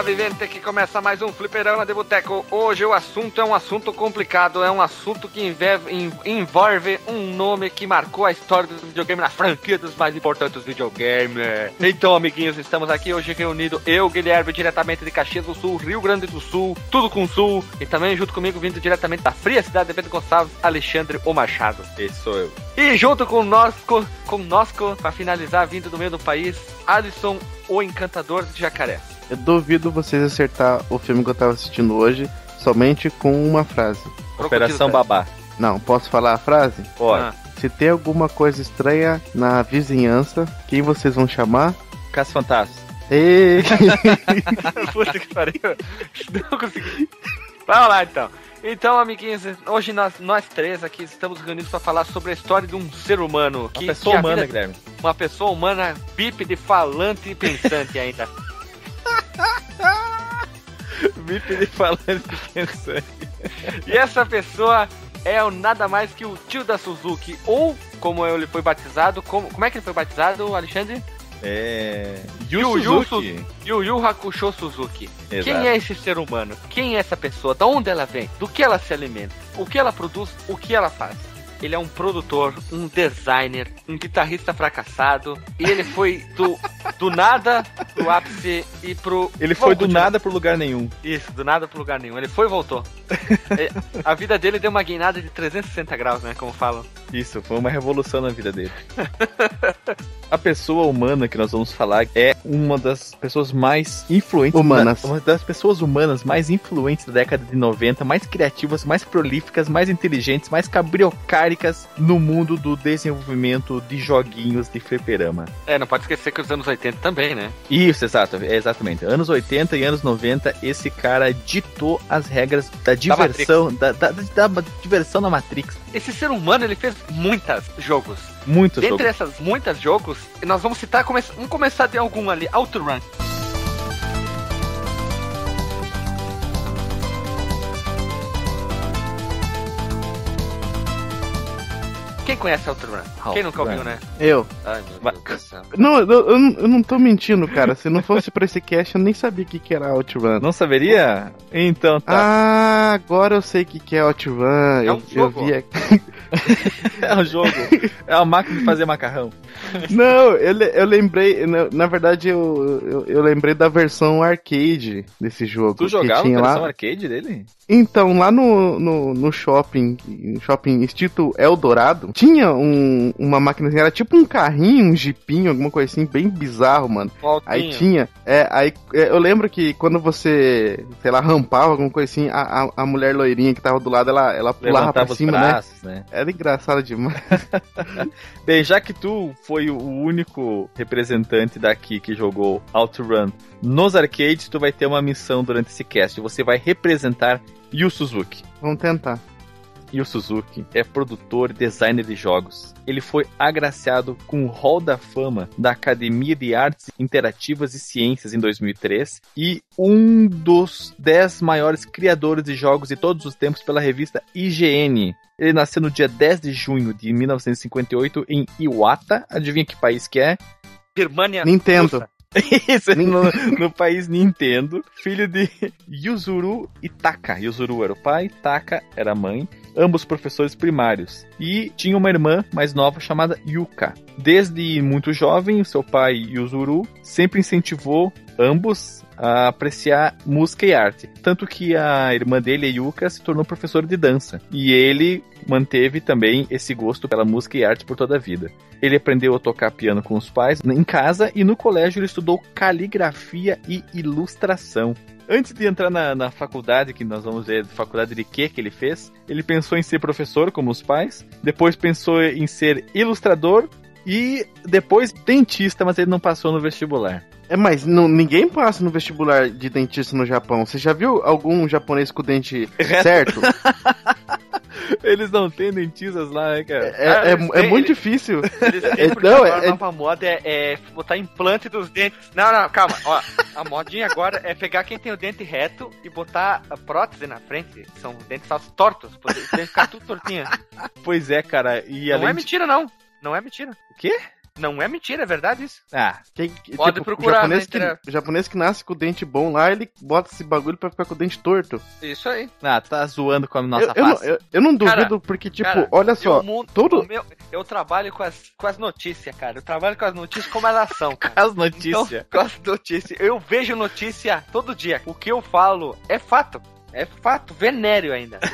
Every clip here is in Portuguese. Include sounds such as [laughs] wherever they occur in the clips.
Chega vivente que começa mais um Fliperama de Boteco. Hoje o assunto é um assunto complicado, é um assunto que envolve, envolve um nome que marcou a história do videogame na franquia dos mais importantes videogames. Então, amiguinhos, estamos aqui hoje reunidos, eu, Guilherme, diretamente de Caxias do Sul, Rio Grande do Sul, tudo com Sul, e também junto comigo, vindo diretamente da fria cidade de Pedro Gonçalves, Alexandre O Machado. Esse sou eu. E junto conosco, conosco, para finalizar, vindo do meio do país, Alisson, o encantador de jacaré. Eu duvido vocês acertar o filme que eu tava assistindo hoje somente com uma frase. Operação Babá. Não, posso falar a frase? Pode. Ah. Se tem alguma coisa estranha na vizinhança, quem vocês vão chamar? Caso Fantasma. Ei! [laughs] Puta que pariu. Não consegui. Vamos lá então. Então, amiguinhos, hoje nós, nós três aqui estamos reunidos para falar sobre a história de um ser humano. Que, uma pessoa humana, vida, Guilherme. Uma pessoa humana bípede, falante e pensante ainda. [laughs] Bípede falando pensando. E essa pessoa é o nada mais que o tio da Suzuki, ou como ele foi batizado, como, como é que ele foi batizado, Alexandre? É. Yu, Yu Suzuki. Yu Yu Hakusho Suzuki. Exato. Quem é esse ser humano? Quem é essa pessoa? Da onde ela vem? Do que ela se alimenta? O que ela produz? O que ela faz? Ele é um produtor, um designer, um guitarrista fracassado. E ele foi do, do nada pro ápice e pro. Ele foi do nada pro lugar nenhum. Isso, do nada pro lugar nenhum. Ele foi e voltou. [laughs] É, a vida dele deu uma guinada de 360 graus, né? Como falam. Isso, foi uma revolução na vida dele. a pessoa humana que nós vamos falar é uma das pessoas mais influentes. Humanas. Da, uma das pessoas humanas mais influentes da década de 90, mais criativas, mais prolíficas, mais inteligentes, mais cabriocáricas no mundo do desenvolvimento de joguinhos de fliperama. É, não pode esquecer que os anos 80 também, né? Isso, exato, é exatamente. Anos 80 e anos 90, esse cara ditou as regras da diversão, da, da, da, da diversão na Matrix. Esse ser humano, ele fez muitos jogos. Muitos Dentre jogos. essas muitas jogos, nós vamos citar, vamos começar de algum ali, Outrun. Conhece Outrun? Quem nunca ouviu, né? Eu. Ai, meu Deus do céu. Não, eu, eu, eu não tô mentindo, cara. Se não fosse pra esse cast, eu nem sabia o que, que era Outrun. Não saberia? Então tá. Ah, agora eu sei o que, que é Outrun. É eu, um jogo. eu vi aqui. [laughs] é um jogo. É uma máquina de fazer macarrão. Não, eu, eu lembrei. Na, na verdade, eu, eu, eu, lembrei da versão arcade desse jogo. Tu jogava a versão lá... arcade dele? Então, lá no, no, no shopping, shopping Instituto Eldorado, tinha um, uma máquina, era tipo um carrinho, um jipinho, alguma coisa assim, bem bizarro, mano. Voltinho. Aí tinha, é, aí é, eu lembro que quando você, sei lá, rampava, alguma coisa assim, a, a, a mulher loirinha que tava do lado, ela, ela pulava Levantava pra cima, braços, né? né? Era engraçado demais. [laughs] Bem, já que tu foi o único representante daqui que jogou OutRun nos arcades, tu vai ter uma missão durante esse cast. Você vai representar Yu Suzuki. Vamos tentar. Yu Suzuki é produtor e designer de jogos. Ele foi agraciado com o Hall da Fama da Academia de Artes Interativas e Ciências em 2003 e um dos 10 maiores criadores de jogos de todos os tempos pela revista IGN. Ele nasceu no dia 10 de junho de 1958 em Iwata. Adivinha que país que é? Birmania. Nintendo. Russa. [laughs] Isso, no, no, país Nintendo, filho de Yuzuru e Taka. Yuzuru era o pai, Taka era a mãe, ambos professores primários. E tinha uma irmã mais nova chamada Yuka. Desde muito jovem, seu pai Yuzuru sempre incentivou ambos a apreciar música e arte. Tanto que a irmã dele, Yuka, se tornou professora de dança. E ele manteve também esse gosto pela música e arte por toda a vida. Ele aprendeu a tocar piano com os pais em casa e no colégio ele estudou caligrafia e ilustração. Antes de entrar na, na faculdade, que nós vamos ver faculdade de quê que ele fez, ele pensou em ser professor, como os pais, depois pensou em ser ilustrador, E depois dentista, mas ele não passou no vestibular. É, mas não, ninguém passa no vestibular de dentista no Japão. Você já viu algum japonês com o dente certo? [laughs] Eles não têm dentistas lá, né, cara? É, é, é, é muito difícil. Eles [laughs] têm porque Não, agora é- a nova moda é, é botar implante dos dentes. Não, não, calma. Ó, a modinha agora é pegar quem tem o dente reto e botar a prótese na frente. São dentes só tortos. Os dentes ficar tudo tortinho. Pois é, cara. E Não além é de... mentira, não. Não é mentira. O quê? Não é mentira, é verdade isso. Ah, Quem- tipo, Pode procurar, o japonês, né, que, japonês que nasce com o dente bom lá, ele bota esse bagulho pra ficar com o dente torto. Isso aí. ah, tá zoando com a nossa eu, eu, não, face. eu, eu não Cara, duvido, porque, tipo, Cara, olha só, eu, mundo- todo- meu- eu trabalho com as, com as notícias, cara. Eu trabalho com as notícias como elas são, [laughs] cara. As notícias. Então, com as notícias. Eu vejo notícia todo dia. O que eu falo é fato. É fato, venéreo ainda. [laughs]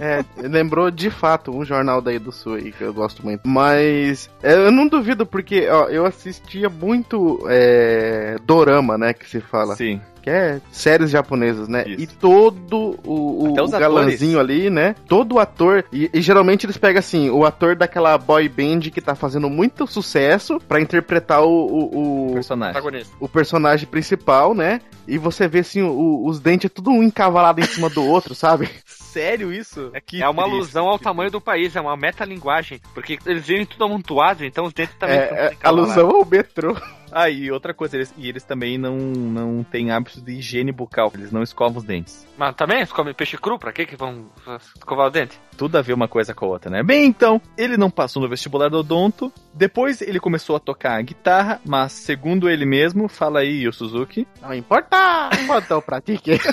É, lembrou de fato um jornal daí do Sul aí, que eu gosto muito. Mas é, eu não duvido, porque ó, eu assistia muito é, Dorama, né? Que se fala. Sim. Que é séries japonesas, né? Isso. E todo o, o, o galãzinho ali, né? Todo ator. E, e geralmente eles pegam assim, o ator daquela boy band que tá fazendo muito sucesso pra interpretar o, o, o, Personagem. Protagonista. o personagem principal, né? E você vê assim, o- os dentes tudo um encavalado em cima do outro, sabe? [laughs] Sério isso? é uma alusão ao tamanho do país, é uma metalinguagem. Porque eles vivem tudo amontoado, então os dentes também É, são é encavalados. alusão ao metrô. Ah, e outra coisa, eles, e eles também não, não têm hábitos de higiene bucal. Eles não escovam os dentes. Mas também eles comem peixe cru, pra quê que vão escovar o dente? Tudo a ver uma coisa com a outra, né? Bem, então, ele não passou no vestibular do odonto. Depois ele começou a tocar guitarra, mas segundo ele mesmo, fala aí, o Suzuki, Não importa quanto eu pratique. [laughs]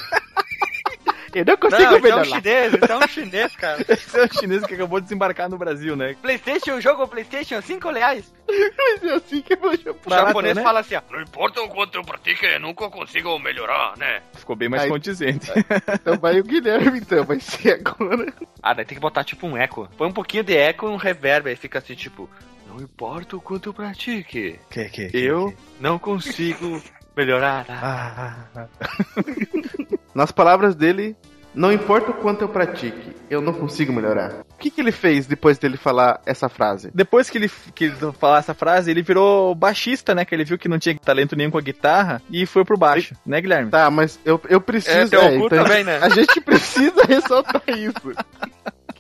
eu não consigo Não, então é um chinês, então é um chinês, cara. [laughs] esse é o chinês que acabou de desembarcar no Brasil, né? Playstation, o jogo Playstation, 5 reais. Mas é assim que eu vou O japonês né? fala assim, ó. Não importa o quanto eu pratique, eu nunca consigo melhorar, né? Ficou bem mais Aí- condizente. Então vai o Guilherme, então, vai ser agora. Ah, daí tem que botar tipo um eco. Põe um pouquinho de eco e um reverb, aí fica assim, tipo... Não importa o quanto eu pratique, Que, que, eu não consigo melhorar. Ah, [laughs] Nas palavras dele, não importa o quanto eu pratique, eu não consigo melhorar. O que, que ele fez depois dele falar essa frase? Depois que ele, que ele falar essa frase, ele virou baixista, né? Que ele viu que não tinha talento nenhum com a guitarra e foi pro baixo, né, Guilherme? Tá, mas eu, eu preciso. É, é, então, também, né? [laughs] A gente precisa ressaltar isso. [laughs]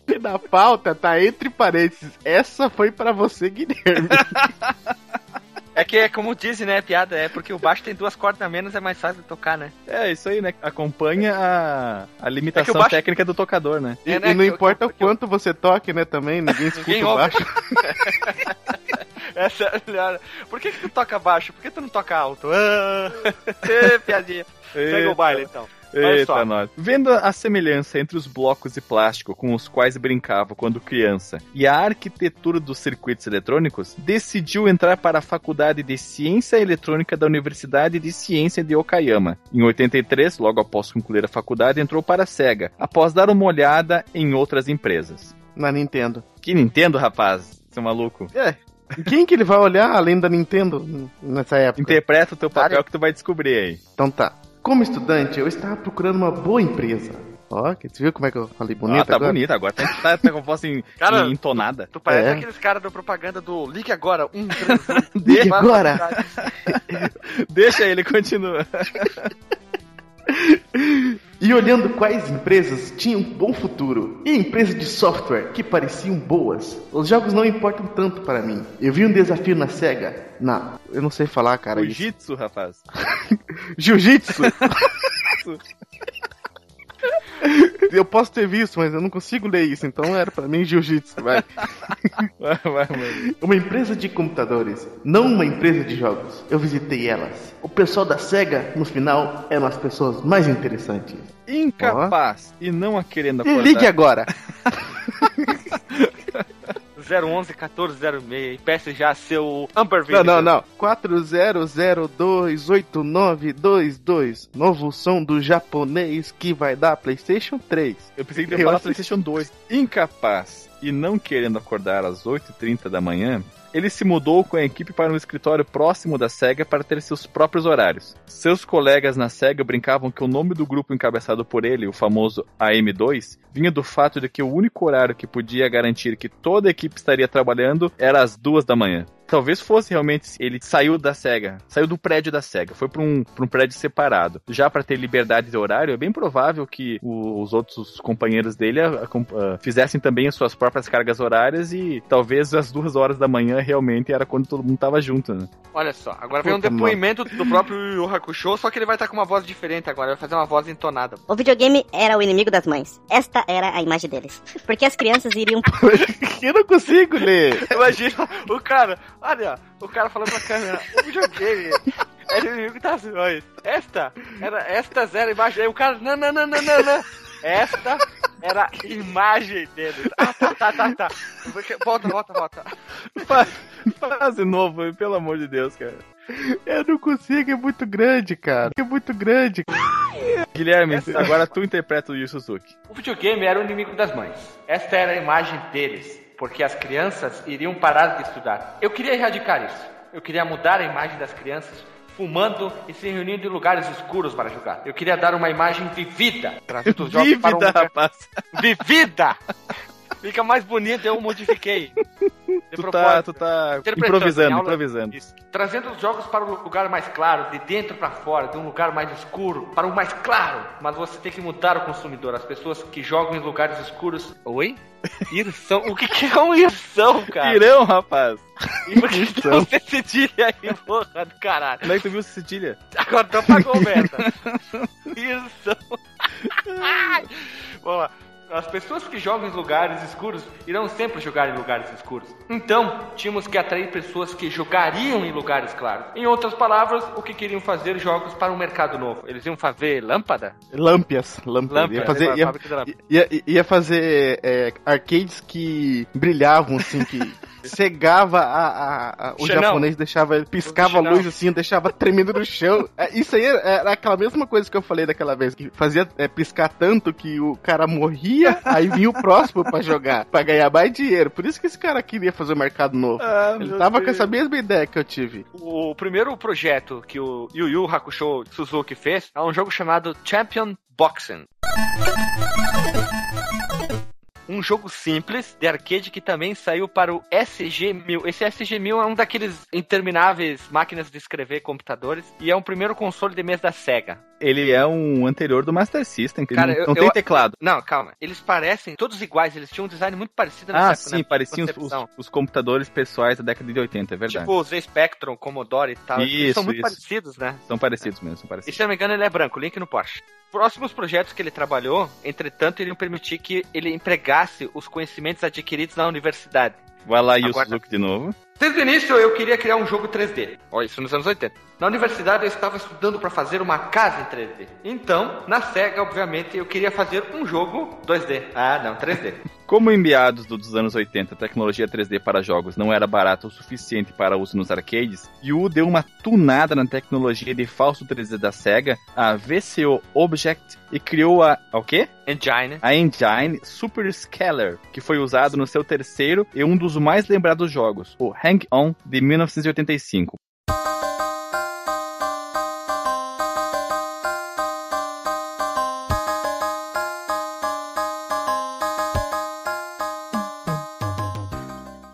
E na pauta tá entre parênteses. Essa foi pra você, Guilherme. [laughs] É que é como dizem, né, piada, é porque o baixo tem duas cordas a menos, é mais fácil de tocar, né? É, isso aí, né? Acompanha a, a limitação baixo- técnica do tocador, né? E, É, né, e não que- importa o que- quanto você toque, né, também, ninguém escuta Ninguém o baixo. [laughs] Essa é a melhor. Por que, que tu toca baixo? Por que tu não toca alto? Ah, [laughs] piadinha. [laughs] Segue o baile, então. Eita, nós. Vendo a semelhança entre os blocos de plástico com os quais brincava quando criança e a arquitetura dos circuitos eletrônicos, decidiu entrar para a Faculdade de Ciência Eletrônica da Universidade de Ciência de Okayama. Em 83, logo após concluir a faculdade, entrou para a SEGA, após dar uma olhada em outras empresas. Na Nintendo. Que Nintendo, rapaz? Seu maluco. É. Quem que ele vai olhar além da Nintendo nessa época? Interpreta o teu papel Cara. que tu vai descobrir aí. Então tá. Como estudante, eu estava procurando uma boa empresa. Ó, que- você viu como é que eu falei bonito ah, tá agora? bonito agora. Tá, tá, tá com a voz em- Cara, entonada. Tu parece É. aqueles caras da propaganda do Ligue Agora, um, [laughs] três, um. Ligue agora! [laughs] [laughs] Deixa ele, continua. [laughs] E olhando quais empresas tinham um bom futuro e empresas de software que pareciam boas. Os jogos não importam tanto para mim. Eu vi um desafio na SEGA. Na, eu não sei falar, cara. Jiu-jitsu, rapaz. [laughs] Jiu-jitsu. [laughs] eu posso ter visto, mas eu não consigo ler isso, então era pra mim jiu-jitsu, vai. [laughs] Vai, vai, mano. Uma empresa de computadores, não uma empresa de jogos. Eu visitei elas. O pessoal da SEGA, no final, eram as pessoas mais interessantes. Incapaz e não a querendo E acordar. ligue agora. [laughs] 011 1406 e peça já seu Amber Não, não, não. 40028922. Novo som do japonês que vai dar PlayStation 3. Eu pensei que ia Eu falar. PlayStation 2. Incapaz e não querendo acordar às 8h30 da manhã, ele se mudou com a equipe para um escritório próximo da SEGA para ter seus próprios horários. Seus colegas na SEGA brincavam que o nome do grupo encabeçado por ele, o famoso AM2, vinha do fato de que o único horário que podia garantir que toda a equipe estaria trabalhando era às duas da manhã. Talvez fosse realmente ele saiu da SEGA, saiu do prédio da SEGA, foi para um, pra um prédio separado. Já para ter liberdade de horário, é bem provável que o, os outros companheiros dele a, a, a, fizessem também as suas próprias cargas horárias e talvez às duas horas da manhã realmente era quando todo mundo tava junto, né? Olha só, agora vem um depoimento do próprio Yu Hakusho, só que ele vai estar com uma voz diferente agora, vai fazer uma voz entonada. O videogame era o inimigo das mães. Esta era a imagem deles. Porque as crianças iriam. [laughs] Eu não consigo ler. Imagina o cara, olha, o cara falando pra câmera, o videogame era [laughs] o inimigo das mães. Esta era, estas era a imagem. Aí o cara, não, não, não, não, não, não. Esta era a imagem dele. Ah, tá, tá, tá, tá. Volta, volta, volta. Faz, faz de novo, pelo amor de Deus, cara. Eu não consigo, é muito grande, cara. É muito grande. Guilherme, Essa... agora tu interpreta o Yu Suzuki. O videogame era o inimigo das mães. Esta era a imagem deles, porque as crianças iriam parar de estudar. Eu queria erradicar isso. Eu queria mudar a imagem das crianças fumando e se reunindo em lugares escuros para jogar. Eu queria dar uma imagem vivida. Trazendo os jogos para um lugar... rapaz. Vivida! Fica mais bonito, eu modifiquei. [laughs] Tu tá, tu tá improvisando, aula, improvisando. Isso. Trazendo os jogos para um lugar mais claro, de dentro para fora, de um lugar mais escuro para um mais claro. Mas você tem que mudar o consumidor. As pessoas que jogam em lugares escuros. Oi? Irsão? O que, que é um irsão, cara? Irão, rapaz. E por que tu você cedilha aí, porra do caralho? Como é que tu viu cedilha? Agora tu apagou, Meta. irsão. Vamos lá. As pessoas que jogam em lugares escuros irão sempre jogar em lugares escuros. Então, tínhamos que atrair pessoas que jogariam em lugares claros. Em outras palavras, o que queriam fazer jogos para um mercado novo? Eles iam fazer lâmpada? Lâmpias. Lâmpias. Ia fazer, ia, ia, ia fazer é, arcades que brilhavam, assim, que [laughs] [laughs] cegava a, a, a o Xenão. japonês, deixava, piscava a luz assim, deixava tremendo no chão. É, isso aí era aquela mesma coisa que eu falei daquela vez, que fazia é, piscar tanto que o cara morria, [laughs] aí vinha o próximo para jogar, para ganhar mais dinheiro. Por isso que esse cara queria fazer o mercado novo. Ah, Ele tava Deus. com essa mesma ideia que eu tive. O primeiro projeto que o Yu Yu Hakusho Suzuki fez é um jogo chamado Champion Boxing um jogo simples de arcade que também saiu para o SG-1000. Esse SG-1000 é um daqueles intermináveis máquinas de escrever computadores e é um primeiro console de mesa da Sega. Ele é um anterior do Master System, que Cara, não, eu, não tem eu, teclado. Não, calma. Eles parecem todos iguais, eles tinham um design muito parecido Ah, época, sim, né? pareciam os, os, os, computadores pessoais da década de 80, é verdade. Tipo o Z Spectrum, Commodore e tal. Isso, eles são muito isso. parecidos, né? São parecidos mesmo, são parecidos. E se não me engano, ele é branco, link no Porsche. Próximos projetos que ele trabalhou, entretanto, iriam permitir que ele empregasse os conhecimentos adquiridos na universidade. Vai lá, Yu Suzuki de novo. Desde o início eu queria criar um jogo 3D. Olha, isso nos anos 80. Na universidade eu estava estudando para fazer uma casa em 3D. Então, na SEGA, obviamente, eu queria fazer um jogo 2D. Ah, não, 3D. [laughs] Como em meados dos anos 80 a tecnologia 3D para jogos não era barata o suficiente para uso nos arcades, Yu deu uma tunada na tecnologia de falso 3D da SEGA, a VCO Object, e criou a, a o quê? Engine. A Engine Super Scalar, que foi usado no seu terceiro e um dos mais lembrados jogos, o Hang On de 1985.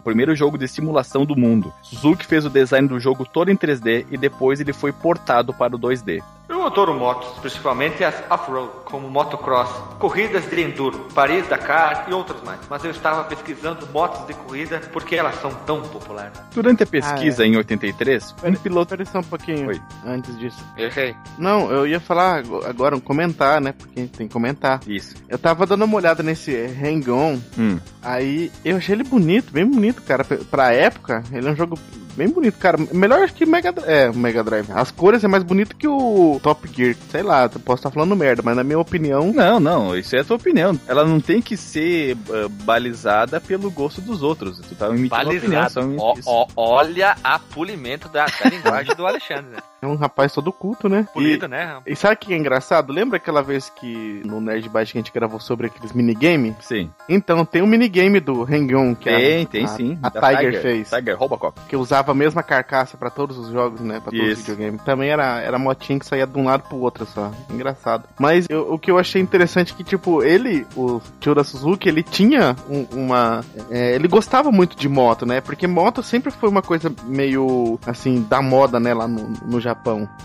Primeiro jogo de simulação do mundo. Suzuki fez o design do jogo todo em 3D e depois ele foi portado para o 2D. Eu adoro motos, principalmente as off-road, como motocross, corridas de enduro, Paris, Dakar e outras mais. Mas eu estava pesquisando motos de corrida porque elas são tão populares. Durante a pesquisa ah, é. em 83, um piloto... Espera só um pouquinho Oi. antes disso. Errei. Não, eu ia falar agora um comentar, né? Porque a gente tem que comentar. Isso. Eu tava dando uma olhada nesse Hang-On, hum. aí eu achei ele bonito, bem bonito, cara. Pra época, ele é um jogo bem bonito, cara. Melhor que Mega, é, Mega Drive. As cores é mais bonito que o Top Gear. Sei lá, posso estar falando merda, mas na minha opinião. Não, não, isso é a tua opinião. Ela não tem que ser uh, balizada pelo gosto dos outros. Tu tá emitindo Balizada. Opinião, ó, ó, olha a polimento da, da linguagem do Alexandre. É um rapaz todo culto, né? Polido, E, né? e sabe o que é engraçado? Lembra aquela vez que no Nerd Byte que a gente gravou sobre aqueles minigame? Sim. Então, tem um minigame do Hang-On que Tem, a, tem a, sim. a Da Tiger, fez. Tiger Robocop. Que usava a mesma carcaça pra todos os jogos, né? Pra todos os Isso. videogames. Também era, era motinha que saía de um lado pro outro só. Engraçado. Mas eu- o que eu achei interessante é que, tipo, ele, o tio da Suzuki, ele tinha um- uma. é, ele gostava muito de moto, né? Porque moto sempre foi uma coisa meio, assim, da moda, né? Lá no, no Japão.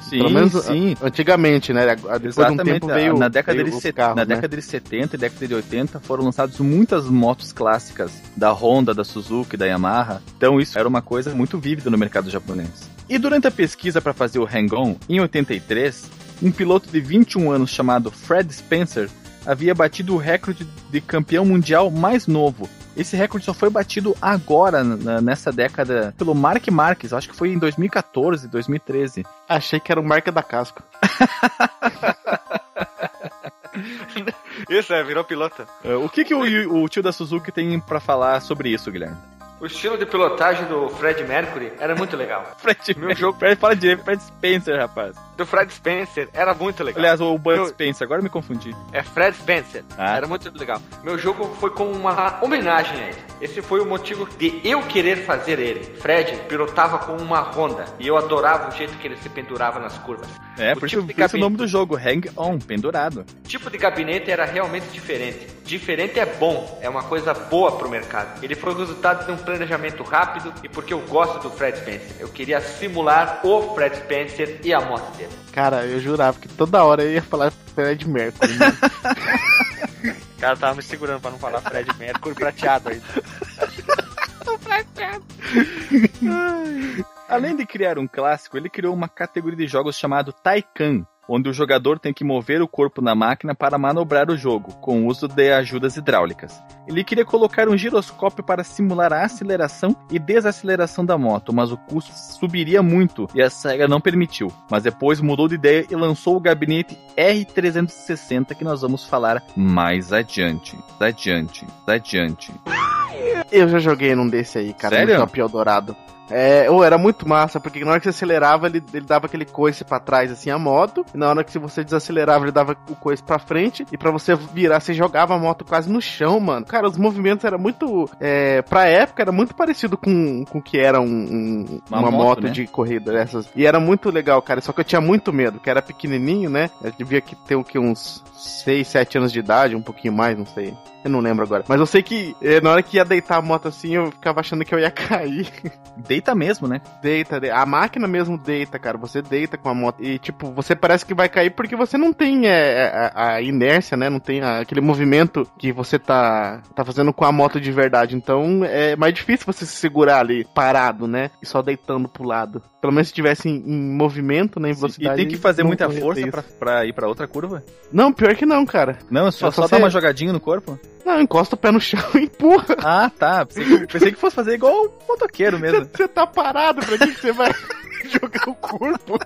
Sim, Pelo menos sim. antigamente, né? Depois de um Exatamente. tempo veio. na década, veio de, set- carros, na né? década de 70 e década de 80 foram lançadas muitas motos clássicas da Honda, da Suzuki, da Yamaha. Então isso era uma coisa muito vívida no mercado japonês. E durante a pesquisa para fazer o Hang-On, em 83, um piloto de 21 anos chamado Fred Spencer havia batido o recorde de campeão mundial mais novo. Esse recorde só foi batido agora, nessa década, pelo Mark Marques, acho que foi em 2014, 2013. Achei que era o marca da casco. Isso, é, virou piloto. [laughs] É, O que, que o, o tio da Suzuki tem pra falar sobre isso, Guilherme? O estilo de pilotagem do Fred Mercury era muito legal. [laughs] Fred, Meu jogo- Fred, fala direito, Fred Spencer, rapaz. Do Fred Spencer era muito legal. Aliás, o Bud Eu- Spencer, agora me confundi. É Fred Spencer. Ah. Era muito legal. Meu jogo foi com uma homenagem a ele. Esse foi o motivo de eu querer fazer ele. Fred pilotava com uma Honda e eu adorava o jeito que ele se pendurava nas curvas. É, O por tipo isso, por isso o gabinete- nome do jogo, Hang On, pendurado. O tipo de gabinete era realmente diferente. Diferente é bom, é uma coisa boa pro mercado. Ele foi o resultado de um planejamento rápido e porque eu gosto do Fred Spencer. Eu queria simular o Fred Spencer e a moto dele. Cara, eu jurava que toda hora eu ia falar Fred Mercury. né? [laughs] O cara tava me segurando pra não falar Fred Mercury prateado aí. [laughs] Além de criar um clássico, ele criou uma categoria de jogos chamado Taikan, onde o jogador tem que mover o corpo na máquina para manobrar o jogo, com o uso de ajudas hidráulicas. Ele queria colocar um giroscópio para simular a aceleração e desaceleração da moto, mas o custo subiria muito e a SEGA não permitiu. Mas depois mudou de ideia e lançou o gabinete R360 que nós vamos falar mais adiante. Adiante, adiante. Eu já joguei num desse aí, cara, Sério? no Shopping Eldorado. É, ou era muito massa, porque na hora que você acelerava, ele, ele dava aquele coice pra trás, assim, a moto. E na hora que você desacelerava, ele dava o coice pra frente. E pra você virar, você jogava a moto quase no chão, mano. Cara, os movimentos eram muito. É, pra época, era muito parecido com com o que era um, um- Uma uma, moto, moto, né? de corrida dessas. E era muito legal, cara. Só que eu tinha muito medo, que era pequenininho, né? Eu devia ter o que, uns 6, 7 anos de idade, um pouquinho mais, não sei. Eu não lembro agora. Mas eu sei que eh, na hora que ia deitar a moto assim, eu ficava achando que eu ia [laughs] cair. Deita mesmo, né? Deita, de- a máquina mesmo deita, cara. Você deita com a moto. E, tipo, você parece que vai cair porque você não tem é, a, a inércia, né? Não tem a- aquele movimento que você tá, tá fazendo com a moto de verdade. Então é mais difícil você se segurar ali parado, né? E só deitando pro lado. Pelo menos se tivesse em, em movimento, né? Em E velocidade. tem que fazer muita força pra, pra ir pra outra curva? Não, pior que não, cara. Não, é só, É só só dar uma jogadinha no corpo? Não, encosta o pé no chão [laughs] e empurra. Ah, tá. Pensei que, pensei que fosse fazer igual o motoqueiro mesmo. [laughs] Você tá parado, pra que que você vai [laughs] jogar o corpo?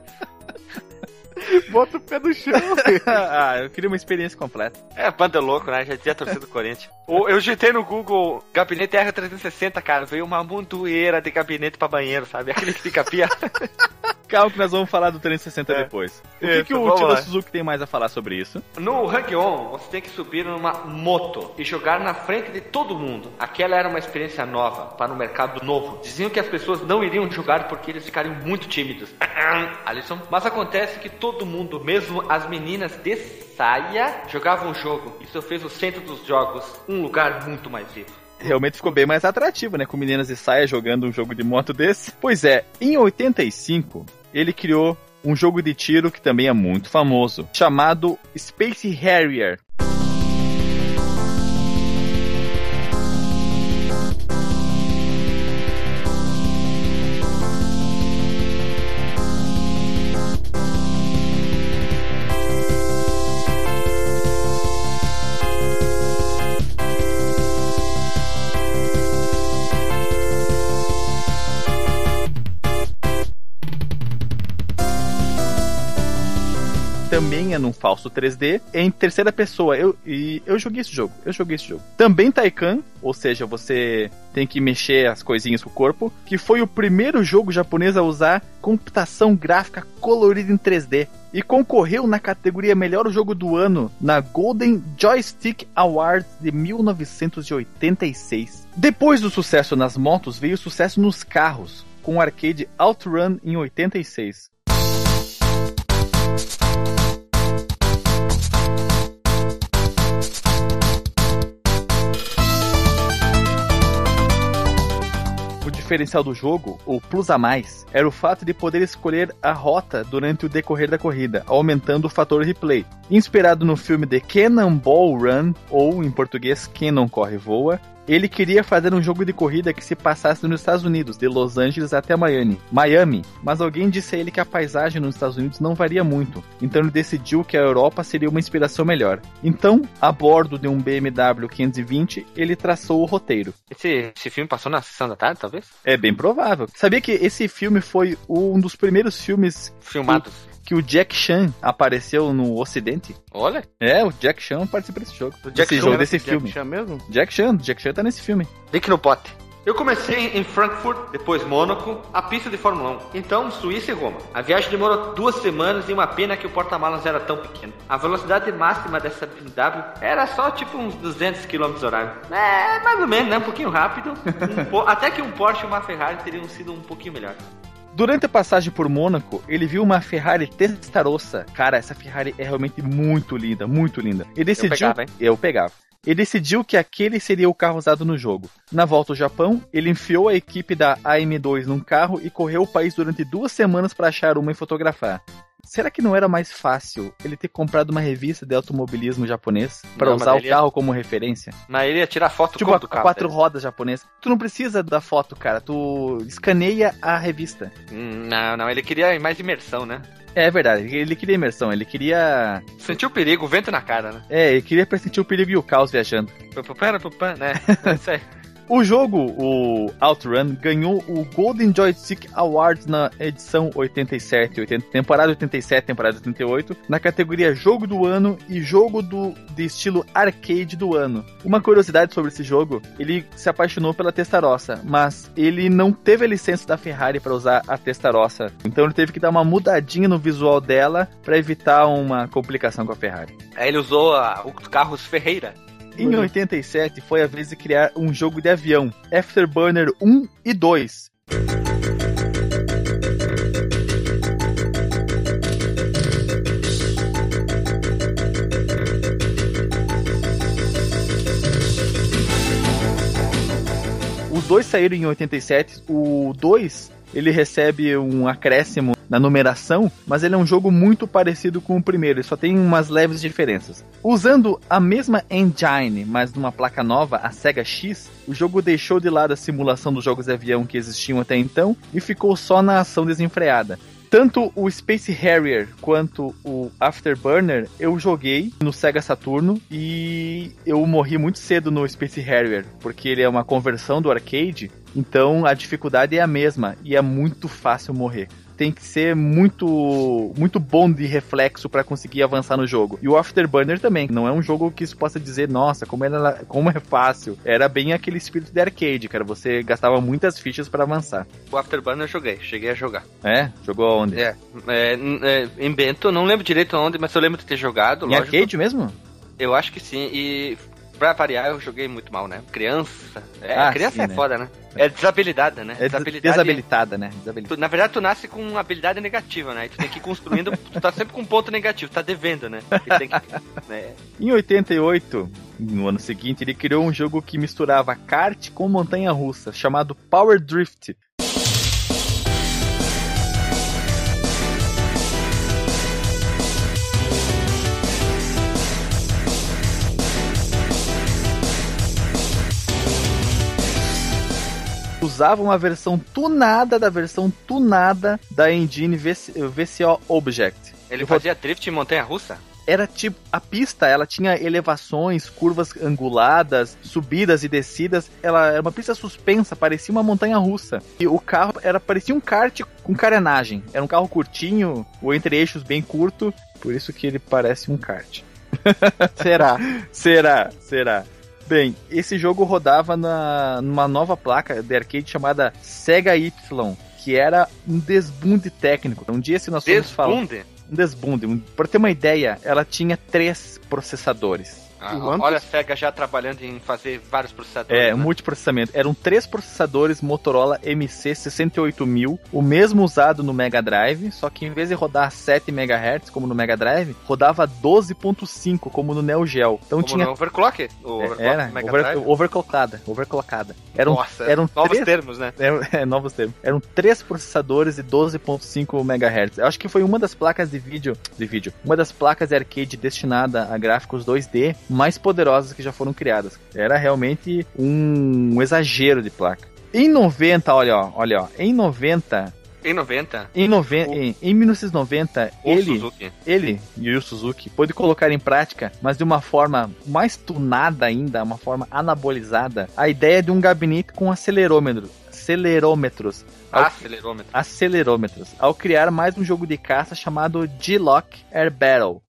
Bota o pé no chão. [laughs] ah, eu queria uma experiência completa. É, banda louco, né? Já tinha torcido do Corinthians. O- Eu digitei no Google gabinete R360, cara. Veio uma montoeira de gabinete pra banheiro, sabe? Aquele que fica pia. [laughs] Calma que nós vamos falar do 360 É. depois. O que, Isso, que o vamos tio da lá. Suzuki tem mais a falar sobre isso? No Hang-On, você tem que subir numa moto e jogar na frente de todo mundo. Aquela era uma experiência nova, para um mercado novo. Diziam que as pessoas não iriam jogar porque eles ficariam muito tímidos. [coughs] Alisson. Mas acontece que todo mundo, mesmo as meninas de saia, jogavam o jogo. Isso fez o centro dos jogos um lugar muito mais vivo. Realmente ficou bem mais atrativo, né? Com meninas de saia jogando um jogo de moto desse. Pois é, em 85, ele criou um jogo de tiro que também é muito famoso, chamado Space Harrier. Num falso 3D, é em terceira pessoa. Eu, e eu joguei esse jogo, eu joguei esse jogo. Também Taikan, ou seja, você tem que mexer as coisinhas com o corpo, que foi o primeiro jogo japonês a usar computação gráfica colorida em 3D e concorreu na categoria Melhor Jogo do Ano na Golden Joystick Awards de 1986. Depois do sucesso nas motos, veio o sucesso nos carros, com o arcade OutRun em 86. Diferencial do jogo, o plus a mais, era o fato de poder escolher a rota durante o decorrer da corrida, aumentando o fator replay. Inspirado no filme The Cannonball Run, ou em português Cannon Corre Voa, ele queria fazer um jogo de corrida que se passasse nos Estados Unidos, de Los Angeles até Miami. Miami, mas alguém disse a ele que a paisagem nos Estados Unidos não varia muito, então ele decidiu que a Europa seria uma inspiração melhor. Então, a bordo de um BMW 520, ele traçou o roteiro. Esse, esse filme passou na sessão da tarde, talvez? É bem provável. Sabia que esse filme foi um dos primeiros filmes filmados que o Jack Chan apareceu no Ocidente. Olha. É, o Jack Chan participa desse jogo. O Jack desse Chan jogo, desse Jack filme. Chan mesmo? Jack Chan, Jack Chan tá nesse filme. Link no pote. Eu comecei em Frankfurt, depois Mônaco, a pista de Fórmula 1. Então, Suíça e Roma. A viagem demorou duas semanas e uma pena que o porta-malas era tão pequeno. A velocidade máxima dessa BMW era só tipo uns 200 km horário. É, mais ou menos, né? Um pouquinho rápido. Um po- [laughs] Até que um Porsche e uma Ferrari teriam sido um pouquinho melhor. Durante a passagem por Mônaco, ele viu uma Ferrari Testarossa. Cara, essa Ferrari é realmente muito linda, muito linda. Ele decidiu. pegava, hein? Eu pegava. Ele decidiu que aquele seria o carro usado no jogo. Na volta ao Japão, ele enfiou a equipe da AM2 num carro e correu o país durante duas semanas para achar uma e fotografar. Será que não era mais fácil ele ter comprado uma revista de automobilismo japonês para usar o ele ia- carro como referência? Mas ele ia tirar foto Tipo a, do carro. quatro dele. rodas japonesa. Tu não precisa da foto, cara. Tu escaneia a revista. Hum, Não, não, ele queria mais imersão, né? É verdade, ele queria imersão, ele queria. Sentiu o perigo, o vento na cara, né? É, ele queria pressentir o perigo e o caos viajando. Pupã, né? É [laughs] Isso aí. O jogo, o Outrun, ganhou o Golden Joystick Awards na edição 87, 80, temporada 87, temporada 88, na categoria Jogo do Ano e Jogo do, de estilo arcade do ano. Uma curiosidade sobre esse jogo, ele se apaixonou pela Testarossa, mas ele não teve a licença da Ferrari para usar a Testarossa, então ele teve que dar uma mudadinha no visual dela para evitar uma complicação com a Ferrari. Aí ele usou a- os carros Ferreira. Em 87 foi a vez de criar um jogo de avião, Afterburner 1 e 2. Os dois saíram em 87. O 2 ele recebe um acréscimo na numeração, mas ele é um jogo muito parecido com o primeiro, ele só tem umas leves diferenças. Usando a mesma engine, mas numa placa nova, a Sega X, o jogo deixou de lado a simulação dos jogos de avião que existiam até então e ficou só na ação desenfreada. Tanto o Space Harrier quanto o Afterburner eu joguei no Sega Saturno e eu morri muito cedo no Space Harrier, porque ele é uma conversão do arcade, então a dificuldade é a mesma e é muito fácil morrer. Tem que ser muito muito bom de reflexo para conseguir avançar no jogo. E o Afterburner também, não é um jogo que se possa dizer, nossa, como, era, como é fácil. Era bem aquele espírito de arcade, cara. Você gastava muitas fichas para avançar. O Afterburner eu joguei, cheguei a jogar. É? Jogou onde? É, é, é, em Bento, não lembro direito onde, mas eu lembro de ter jogado, Em lógico. arcade mesmo? Eu acho que sim, e pra variar eu joguei muito mal, né? Criança. É, Ah, criança sim, é né? foda, né? É desabilidade, né? É des- desabilitada, né? Desabilitada. Tu- na verdade, tu nasce com uma habilidade negativa, né? E tu tem que ir construindo, [laughs] tu tá sempre com um ponto negativo, tá devendo, né? Que, né? Em 88, no ano seguinte, ele criou um jogo que misturava kart com montanha russa, chamado Power Drift. Usava uma versão tunada da versão tunada da engine VC VCO Object. Ele Eu vou- fazia drift em montanha russa? era tipo a pista, ela tinha elevações, curvas anguladas, subidas e descidas. Ela era uma pista suspensa, parecia uma montanha russa. E o carro era parecia um kart com carenagem. Era um carro curtinho, o entre eixos bem curto, por isso que ele parece um kart. [laughs] Será? será? Será? Bem, esse jogo rodava na, numa nova placa de arcade chamada Sega Y, que era um desbunde técnico. Um dia, se nós formos falar. Desbunde? Um desbunde. Um, pra ter uma ideia, ela tinha três processadores. Ah, olha a SEGA já trabalhando em fazer vários processadores. É, né? multiprocessamento. Eram três processadores Motorola MC68000, o mesmo usado no Mega Drive, só que em vez de rodar 7 MHz como no Mega Drive, rodava 12.5 como no Neo Geo. Então Como tinha no overclock? O overclock era Mega over, Drive? overclockada, overclockada. Eram, Nossa, eram novos três, termos, né? é, [laughs] é, novos termos. Eram três processadores de 12.5 MHz. Eu acho que foi uma das placas de vídeo, de vídeo, uma das placas de arcade destinada a gráficos 2D mais poderosas que já foram criadas. Era realmente um exagero de placa. Em 90, olha, ó, olha, ó, em 90, Em 90, em, noven em, em 1990, o ele, Suzuki. ele, Yu Suzuki, pôde colocar em prática, mas de uma forma mais tunada ainda, uma forma anabolizada, a ideia de um gabinete com acelerômetro, acelerômetros, ao- Acelerômetro. acelerômetros, ao criar mais um jogo de caça chamado G-Lock Air Battle.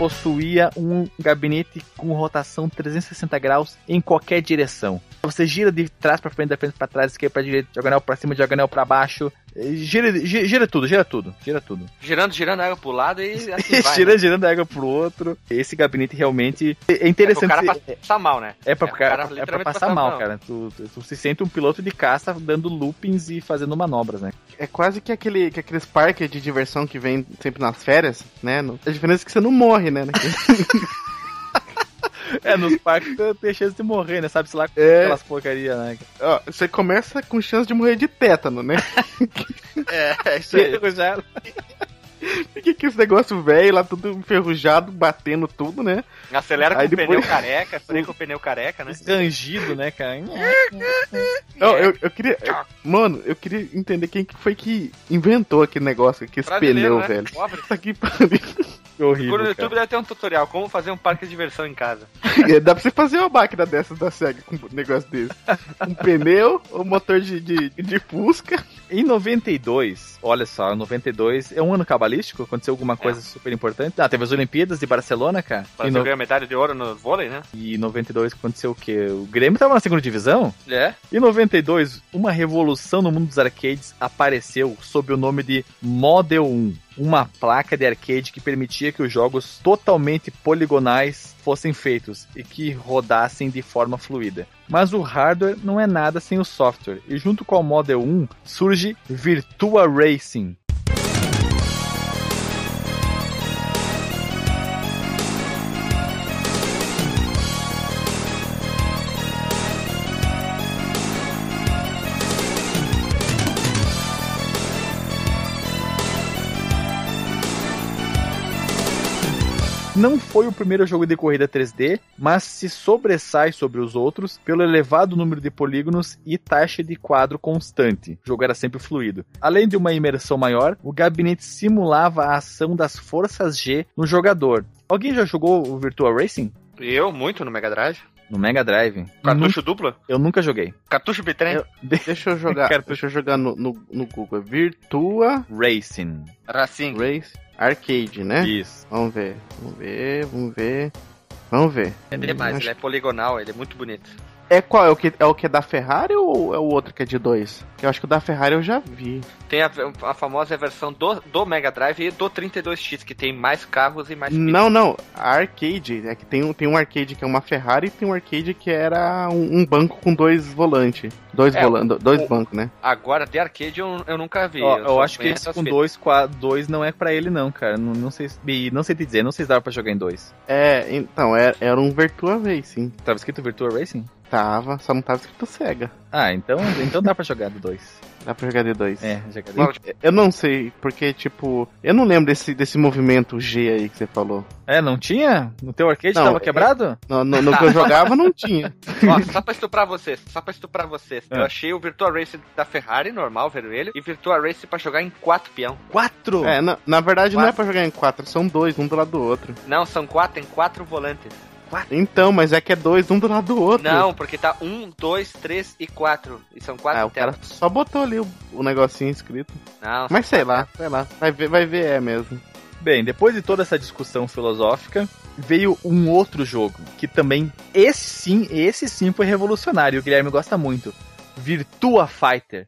Possuía um gabinete com rotação 360 graus em qualquer direção. Você gira de trás para frente, da frente para trás, esquerda para direita, diagonal para cima, diagonal para baixo. Gira, gira, gira tudo, gira tudo, gira tudo. Girando, girando a água pro lado e [laughs] assim vai. gira, né? girando a água pro outro. Esse gabinete realmente é É pro interessante. cara se- passar mal, né? É pra, É, o cara, cara é pra passar mal, mal. cara. Tu, tu- tu se sente um piloto de caça dando loopings e fazendo manobras, né? É quase que, aquele, que aqueles parques de diversão que vem sempre nas férias, né? A diferença é que você não morre, né? [laughs] [laughs] É, nos parques tem chance de morrer, né? Sabe-se lá com É. aquelas porcaria, né? Ó, você começa com chance de morrer de tétano, né? [laughs] É, é isso aí. Fica [laughs] que esse negócio velho lá, tudo enferrujado, batendo tudo, né? Acelera com Aí o depois- pneu careca, freia com o pneu careca, né? Rangido, né, cara? Não, eu, eu queria. eu- mano, eu queria entender quem que foi que inventou aquele negócio, aquele pneu, né? velho. Pobre. Isso aqui horrível, Procura no cara. YouTube deve ter um tutorial como fazer um parque de diversão em casa. [laughs] Dá pra você fazer uma máquina dessas da SEGA com um negócio desse. Um pneu, um motor de, de, de Fusca. Em 92, olha só, 92 é um ano cabalístico? Aconteceu alguma coisa super importante? Ah, teve as Olimpíadas de Barcelona, cara. E, você no... ganhar medalha de ouro no vôlei, né? e 92 aconteceu o quê? O Grêmio tava na segunda divisão? É. Em 92, uma revolução no mundo dos arcades apareceu sob o nome de Model 1, uma placa de arcade que permitia que os jogos totalmente poligonais fossem feitos e que rodassem de forma fluida. Mas o hardware não é nada sem o software, e junto com o Model 1 surge Virtua Racing. Não foi o primeiro jogo de corrida 3D, mas se sobressai sobre os outros pelo elevado número de polígonos e taxa de quadro constante. O jogo era sempre fluido. Além de uma imersão maior, o gabinete simulava a ação das forças G no jogador. Alguém já jogou o Virtua Racing? Eu, muito no Mega Drive. No Mega Drive? Cartucho duplo? Eu nunca joguei. Cartucho bitrem? Eu- Deixa eu jogar. [laughs] Quero- deixa eu jogar no, no, no Google. Virtua Racing. Racing. Race Arcade, né? Isso. Vamos ver. Vamos ver, vamos ver. Vamos ver. É demais, Acho- ele é poligonal, ele é muito bonito. É qual? É o, que, é o que é da Ferrari ou é o outro que é de dois? Que eu acho que o da Ferrari eu já vi. Tem a, a famosa versão do, do Mega Drive e do 32X, que tem mais carros e mais Não, não. A arcade. É que tem, um- tem um arcade que é uma Ferrari e tem um arcade que era um, um banco com dois volantes. Dois, É, dois o- bancos, né? Agora, de arcade eu, eu nunca vi. Ó, eu só acho que esse com fitas. dois, qua- dois não é pra ele não, cara. Não, não sei, se- e não sei te dizer, não sei se dava pra jogar em dois. É, então, era, era um Virtua Racing. Tava escrito Virtua Racing? Tava, só não tava escrito cega. Ah, então, então dá pra jogar do 2. Dá pra jogar de dois. É, jogar de Eu não sei, porque, tipo, eu não lembro desse, desse movimento G aí que você falou. É, não tinha? No teu arcade Não, tava é- quebrado? No, no- no que eu jogava não tinha. [laughs] Ó, só pra estuprar vocês, só pra estuprar vocês. É. Eu achei o Virtua Race da Ferrari, normal, vermelho, e Virtua Race pra jogar em quatro peão. Quatro! É, na, na verdade não é Quatro. pra jogar em quatro, são dois, um do lado do outro. Não, são quatro, tem quatro volantes. Então, mas é que é dois, um do lado do outro. Não, porque tá um, dois, três e quatro. E são quatro Ah, o cara telas. só botou ali o, o negocinho escrito. Não, Mas sei quatro lá, sei lá. Vai ver, vai ver é mesmo. Bem, depois de toda essa discussão filosófica, veio um outro jogo, que também, esse sim, esse sim foi revolucionário, o Guilherme gosta muito. Virtua Fighter.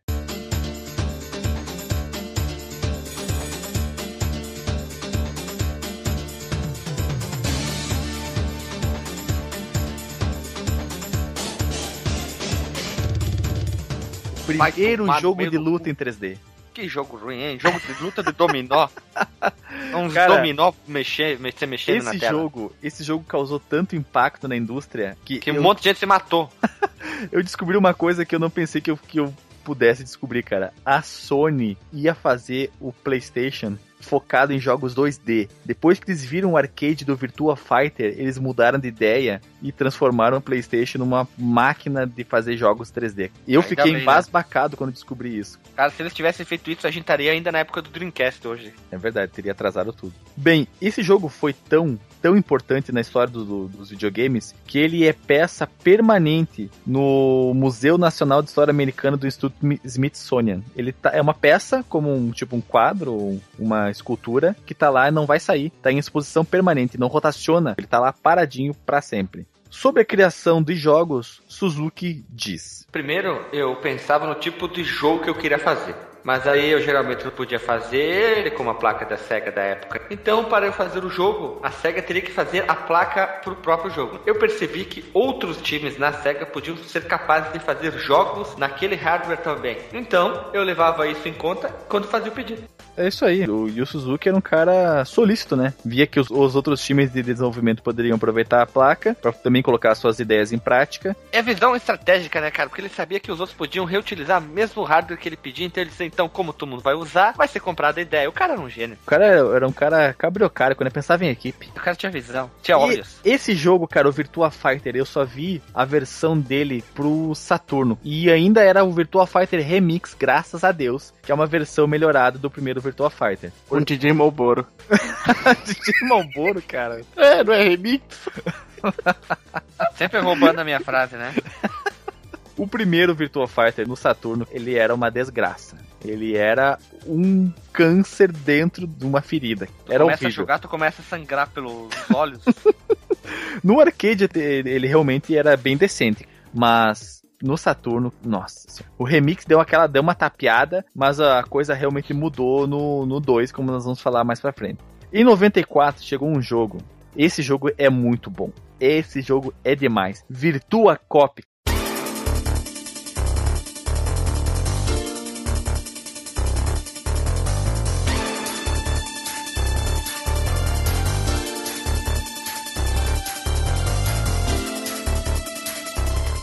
Primeiro jogo de luta em 3D. Que jogo ruim, hein? Jogo de luta de dominó. [laughs] Uns Cara, dominó mexer, mexer, mexendo na Esse tela. jogo, esse jogo causou tanto impacto na indústria que, Que eu, um monte de gente se matou. [laughs] eu descobri uma coisa que eu não pensei que eu, que eu pudesse descobrir, cara. A Sony ia fazer o PlayStation focado em jogos 2D. Depois que eles viram o arcade do Virtua Fighter, eles mudaram de ideia e transformaram o PlayStation numa máquina de fazer jogos 3D. Eu Ainda fiquei bem, né? embasbacado quando descobri isso. Cara, se eles tivessem feito isso, a gente estaria ainda na época do Dreamcast hoje. É verdade, teria atrasado tudo. Bem, esse jogo foi tão, tão importante na história do- do- dos videogames que ele é peça permanente no Museu Nacional de História Americana do Instituto Mi- Smithsonian. Ele tá- é uma peça, como um tipo um quadro, uma escultura, que tá lá e não vai sair. Tá em exposição permanente, não rotaciona. Ele tá lá paradinho para sempre. Sobre a criação de jogos, Suzuki diz. Primeiro, eu pensava no tipo de jogo que eu queria fazer. Mas aí eu geralmente não podia fazer com uma placa da SEGA da época. Então, para eu fazer o jogo, a SEGA teria que fazer a placa pro próprio jogo. Eu percebi que outros times na SEGA podiam ser capazes de fazer jogos naquele hardware também. Então, eu levava isso em conta quando fazia o pedido. É isso aí. O Yu Suzuki era um cara solícito, né? Via que os, os outros times de desenvolvimento poderiam aproveitar a placa para também colocar suas ideias em prática. É visão estratégica, né, cara? Porque ele sabia que os outros podiam reutilizar mesmo o hardware que ele pedia. Então ele disse, então, como todo mundo vai usar, vai ser comprada a ideia. O cara era um gênio. O cara era, um cara cabriocário quando eu pensava em equipe. O cara tinha visão, tinha olhos. esse jogo, cara, o Virtua Fighter, eu só vi a versão dele pro Saturno. E ainda era o Virtua Fighter Remix, graças a Deus, que é uma versão melhorada do primeiro Virtua Fighter. Com o DJ Malboro. [laughs] De Malboro, cara. É, não é remix? [laughs] Sempre roubando a minha frase, né? O primeiro Virtua Fighter no Saturno, ele era uma desgraça. Ele era um câncer dentro de uma ferida. Tu Era começa a horrível. jogar, tu começa a sangrar pelos [laughs] olhos. No arcade ele realmente era bem decente, mas no Saturno, nossa. O remix deu aquela deu uma tapeada, mas a coisa realmente mudou no no 2, como nós vamos falar mais pra frente. Em 94 chegou um jogo. Esse jogo é muito bom. Esse jogo é demais. Virtua Cop.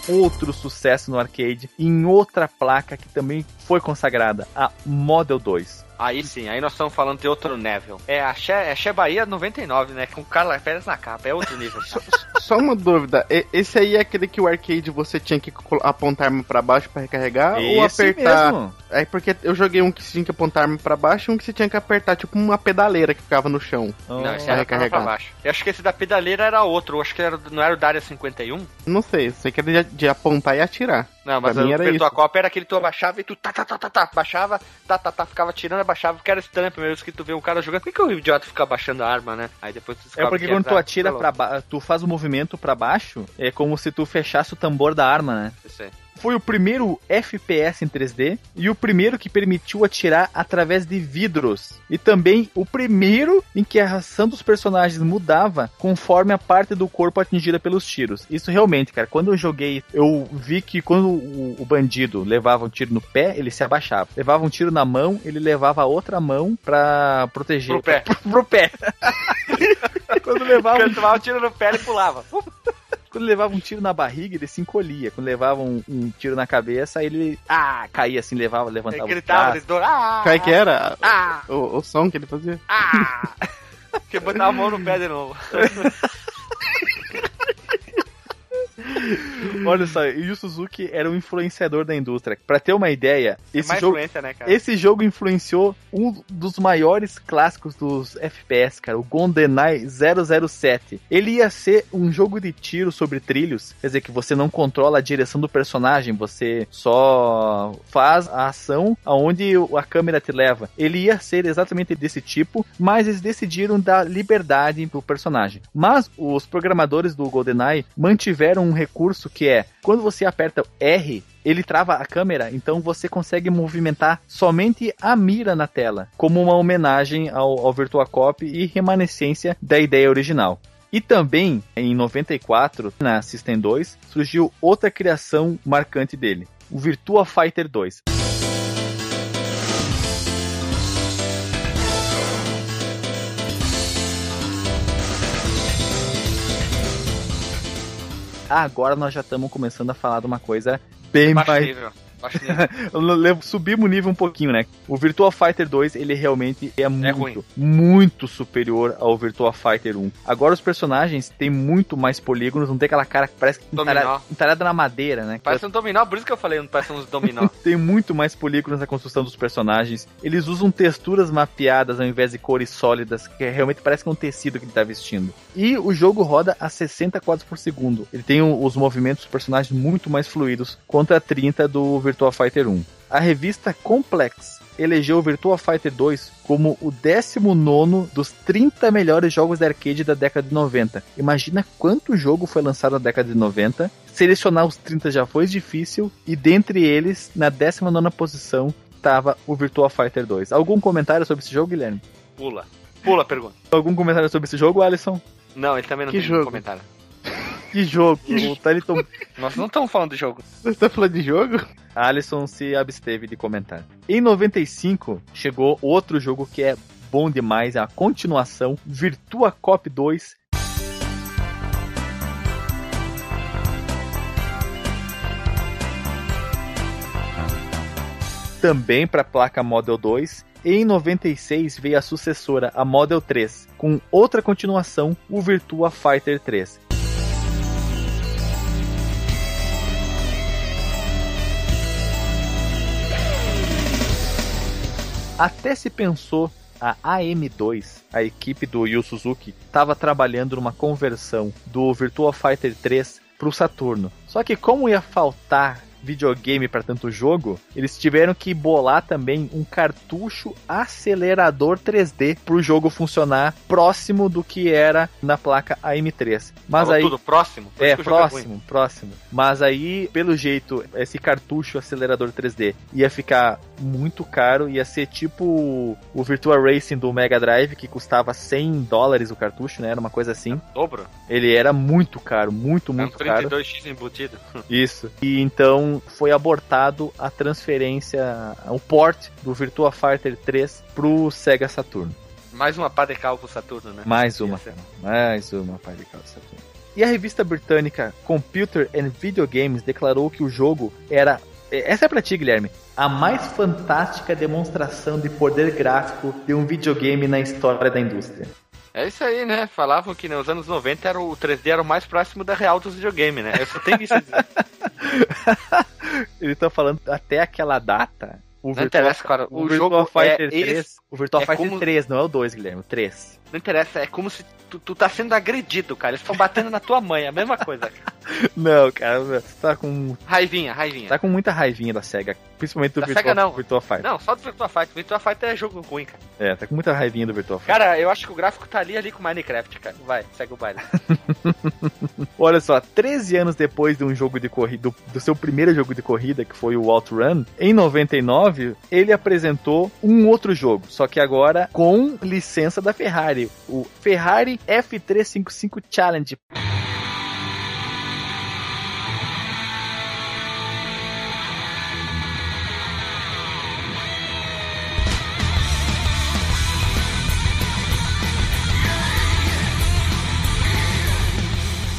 Outro sucesso no arcade em outra placa que também foi consagrada, a Model 2. Aí sim, aí nós estamos falando de outro nível. É a Xe, é Xe Bahia 99, né? Com o Carla Pérez na capa. É outro nível. [laughs] Só, só uma dúvida, esse aí é aquele que o arcade você tinha que apontar a arma pra baixo pra recarregar ou Esse apertar? mesmo. É porque eu joguei um que você tinha que apontar a arma pra baixo e um que você tinha que apertar, tipo uma pedaleira que ficava no chão. Não, esse era pra recarregar. baixo. Eu acho que esse da pedaleira era outro. Eu acho que era, não era o da área 51. Não sei, sei que era de, de apontar e atirar. Não, mas mim o era Virtua isso. Cop era aquele que tu abaixava e tu tá, tá, tá, tá, tá, baixava, tá, tá, tá, ficava tirando, abaixava, porque era estranho a primeira vez que tu vê um cara jogando. Por que, que o idiota fica abaixando a arma, né? Aí depois tu É porque que quando tu atira tá pra baixo, tu faz o movimento pra baixo, é como se tu fechasse o tambor da arma, né? isso aí. Foi o primeiro FPS em 3D e o primeiro que permitiu atirar através de vidros. E também o primeiro em que a reação dos personagens mudava conforme a parte do corpo atingida pelos tiros. Isso realmente, cara, quando eu joguei, eu vi que quando o, o bandido levava um tiro no pé, ele se abaixava. Levava um tiro na mão, ele levava a outra mão pra proteger. Pro pé. [laughs] pro pé. [laughs] quando levava um Quando tomava um tiro no pé, ele pulava. Quando ele levava um tiro na barriga, ele se encolhia. Quando levava um, um tiro na cabeça, ele ah, caía assim, levava, levantava. Ele gritava, ele ah, Qual é que era ah, o, o som que ele fazia? ah. [laughs] que botava a mão no pé de novo. [laughs] Olha só, e o Suzuki era um influenciador da indústria. Pra ter uma ideia, É esse mais jogo, né, esse jogo influenciou um dos maiores clássicos dos FPS, cara, o GoldenEye 007. Ele ia ser um jogo de tiro sobre trilhos, quer dizer que você não controla a direção do personagem, você só faz a ação aonde a câmera te leva. Ele ia ser exatamente desse tipo, mas eles decidiram dar liberdade pro personagem. Mas os programadores do GoldenEye mantiveram um recurso que é quando você aperta R, ele trava a câmera, então você consegue movimentar somente a mira na tela, como uma homenagem ao, ao Virtua Cop e remanescência da ideia original. E também, em 94, na System 2, surgiu outra criação marcante dele, o Virtua Fighter 2. Agora nós já estamos começando a falar de uma coisa bem mais [laughs] subimos o nível um pouquinho, né? O Virtua Fighter 2, ele realmente é, muito, ruim. muito superior ao Virtua Fighter 1. Agora os personagens têm muito mais polígonos, não tem aquela cara que parece Dominó. entalhada, entalhada na madeira, né? Parece um dominó, por isso que eu falei, não parece uns dominó. [laughs] Tem muito mais polígonos na construção dos personagens. Eles usam texturas mapeadas ao invés de cores sólidas, que realmente parece que é um tecido que ele tá vestindo. E o jogo roda a 60 quadros por segundo. Ele tem os movimentos dos personagens muito mais fluidos contra 30 do Virtua Fighter 1. A revista Complex elegeu o Virtua Fighter 2 como o 19 dos 30 melhores jogos de arcade da década de 90. Imagina quanto jogo foi lançado na década de 90. Selecionar os 30 já foi difícil e dentre eles, na 19 posição, estava o Virtua Fighter 2. Algum comentário sobre esse jogo, Guilherme? Pula. Pula a pergunta. Algum comentário sobre esse jogo, Alisson? Não, ele também não Que tem jogo? comentário. Que jogo? O Taliton Nós não estamos falando do jogo. Você tá falando de jogo? Alisson se absteve de comentar. Em 95, chegou outro jogo que é bom demais, é a continuação, Virtua Cop 2. Também para a placa Model 2. Em 96 veio a sucessora, a Model 3, com outra continuação, o Virtua Fighter 3. Até se pensou a AM2, a equipe do Yu Suzuki, estava trabalhando numa conversão do Virtua Fighter 3 para o Saturno. Só que como ia faltar videogame para tanto jogo, eles tiveram que bolar também um cartucho acelerador 3D para o jogo funcionar próximo do que era na placa AM3. Mas Falou aí tudo próximo. por é, ruim. próximo, próximo. Mas aí, pelo jeito, esse cartucho acelerador 3D ia ficar muito caro, ia ser tipo o Virtua Racing do Mega Drive, que custava 100 dólares o cartucho, né? Era uma coisa assim. Dobro. Ele era muito caro, muito, É um muito caro. 32x embutido. [laughs] Isso. E então foi abortado a transferência, o port do Virtua Fighter 3 pro Sega Saturn. Mais uma pá de cal pro Saturno, né? Mais uma, mais uma pai de calça. E a revista britânica Computer and Video Games declarou que o jogo era. Essa é pra ti, Guilherme. A mais fantástica demonstração de poder gráfico de um videogame na história da indústria. É isso aí, né? Falavam que nos anos 90 era o 3D era o mais próximo da real dos videogames, né? Eu só tenho isso a dizer. [laughs] Ele tá falando até aquela data. O Não interessa, cara. o O, Virtua jogo Fighter é 3. eles- O Virtua é Fighter como- 3, não é o 2, Guilherme, o 3. Não interessa, é como se tu, tu tá sendo agredido, cara. Eles estão batendo na tua mãe, a mesma coisa. [laughs] Não, cara, você tá com, Raivinha, raivinha. tá com muita raivinha da SEGA. Principalmente do Da Virtua, Sega, não. Virtua Fighter. Não, só do Virtua Fighter. Virtua Fighter é jogo ruim, cara. É, tá com muita raivinha do Virtua Fighter. Cara, eu acho que o gráfico tá ali, ali com Minecraft, cara. Vai, segue o baile. [laughs] Olha só, 13 anos depois de um jogo de corrida, do, do seu primeiro jogo de corrida, que foi o Outrun, em 99, ele apresentou um outro jogo, só que agora com licença da Ferrari, o Ferrari F355 Challenge.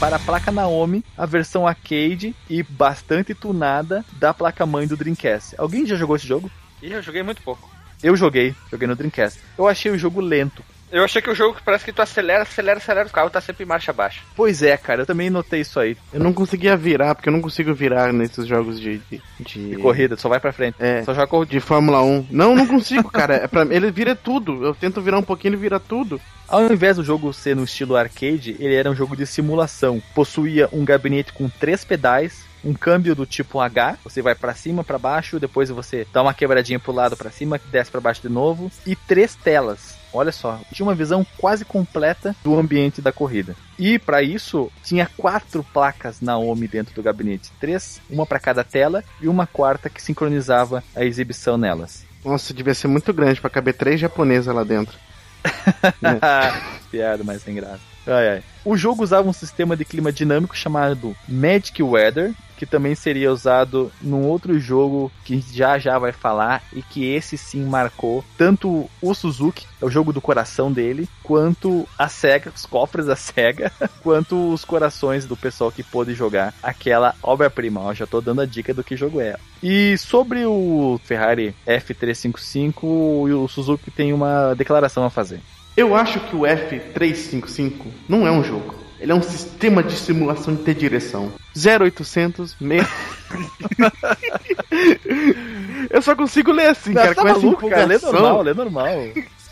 para a placa Naomi, a versão arcade e bastante tunada da placa-mãe do Dreamcast. Alguém já jogou esse jogo? Eu joguei muito pouco. Eu joguei, joguei no Dreamcast. Eu achei o jogo lento. Eu achei que o jogo parece que tu acelera, acelera, acelera o carro, tá sempre em marcha baixa. Pois é, cara, eu também notei isso aí. Eu não conseguia virar, porque eu não consigo virar nesses jogos de. de, de... De corrida, só vai pra frente. É. Só joga corrida. De Fórmula 1. Não, não consigo, cara. É pra... Ele vira tudo. Eu tento virar um pouquinho, ele vira tudo. Ao invés do jogo ser no estilo arcade, ele era um jogo de simulação. Possuía um gabinete com três pedais, um câmbio do tipo H, você vai pra cima, pra baixo, depois você dá uma quebradinha pro lado pra cima, desce pra baixo de novo, e três telas. Olha só, tinha uma visão quase completa do ambiente da corrida. E para isso tinha quatro placas Naomi dentro do gabinete, três, uma para cada tela e uma quarta que sincronizava a exibição nelas. Nossa, devia ser muito grande pra caber três japonesas lá dentro. [laughs] Piada, mas sem graça. Ai, ai. O jogo usava um sistema de clima dinâmico chamado Magic Weather, que também seria usado num outro jogo que já já vai falar e que esse sim marcou tanto o Suzuki, é o jogo do coração dele, quanto a SEGA, os cofres da SEGA, [laughs] quanto os corações do pessoal que pôde jogar aquela obra-prima. Já tô dando a dica do que jogo é. E sobre o Ferrari F355, o Suzuki tem uma declaração a fazer. Eu acho que o F355 não é um jogo. Ele é um sistema de simulação de ter direção. 0800 6... [laughs] Eu só consigo ler assim, cara, tá com essa maluco, cara, lê normal, lê normal.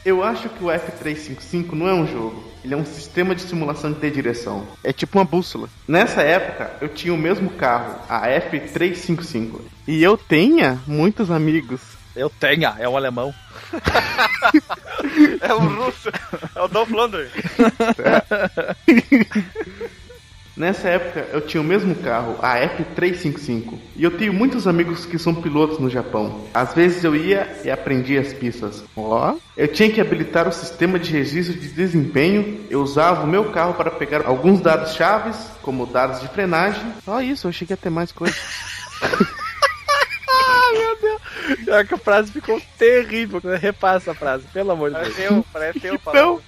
Eu acho que o F355 não é um jogo. Ele é um sistema de simulação de ter direção. É tipo uma bússola. Nessa época, eu tinha o mesmo carro, a F355. E eu tinha muitos amigos. Eu tenho, é um alemão. [laughs] É o russo, é o Dolph Lundgren. Nessa época, eu tinha o mesmo carro, a F355. E eu tenho muitos amigos que são pilotos no Japão. Às vezes eu ia e aprendia as pistas. Ó. Eu tinha que habilitar o sistema de registro de desempenho. Eu usava o meu carro para pegar alguns dados chaves, como dados de frenagem. Só isso, eu achei que ia ter mais coisa. [laughs] Pior que a frase ficou terrível. Repassa a frase, pelo amor de Deus. Parece eu, parece eu Então,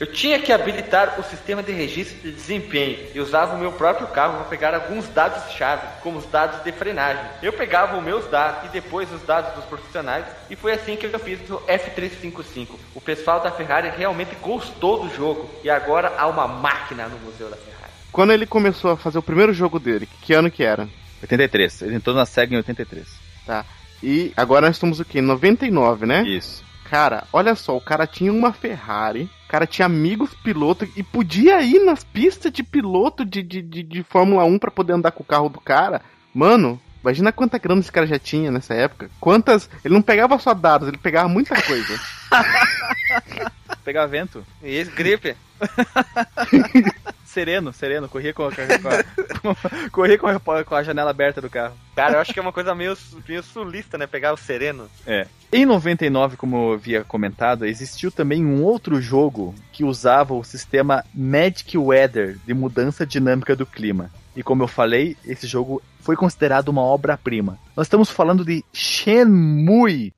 Eu tinha que habilitar o sistema de registro de desempenho e usava o meu próprio carro para pegar alguns dados-chave, como os dados de frenagem. Eu pegava os meus dados e depois os dados dos profissionais e foi assim que eu fiz o F355. O pessoal da Ferrari realmente gostou do jogo e agora há uma máquina no Museu da Ferrari. quando ele começou a fazer o primeiro jogo dele, que ano que era? 83. Ele entrou na SEGA em 83. Tá. E agora nós estamos o quê? 99, né? Isso. Cara, olha só, o cara tinha uma Ferrari, o cara tinha amigos pilotos e podia ir nas pistas de piloto de, de, de, de Fórmula 1 pra poder andar com o carro do cara. Mano, imagina quanta grana esse cara já tinha nessa época. Quantas. Ele não pegava só dados, ele pegava muita coisa. [laughs] Pegar vento. E esse gripe? [laughs] Sereno, sereno. Corria com a, com a- [laughs] corria com a, com a janela aberta do carro. Cara, eu acho que é uma coisa meio, meio sulista, né? Pegar o sereno. É. Em 99, como eu havia comentado, existiu também um outro jogo que usava o sistema Magic Weather de mudança dinâmica do clima. E como eu falei, esse jogo foi considerado uma obra-prima. Nós estamos falando de Shenmue.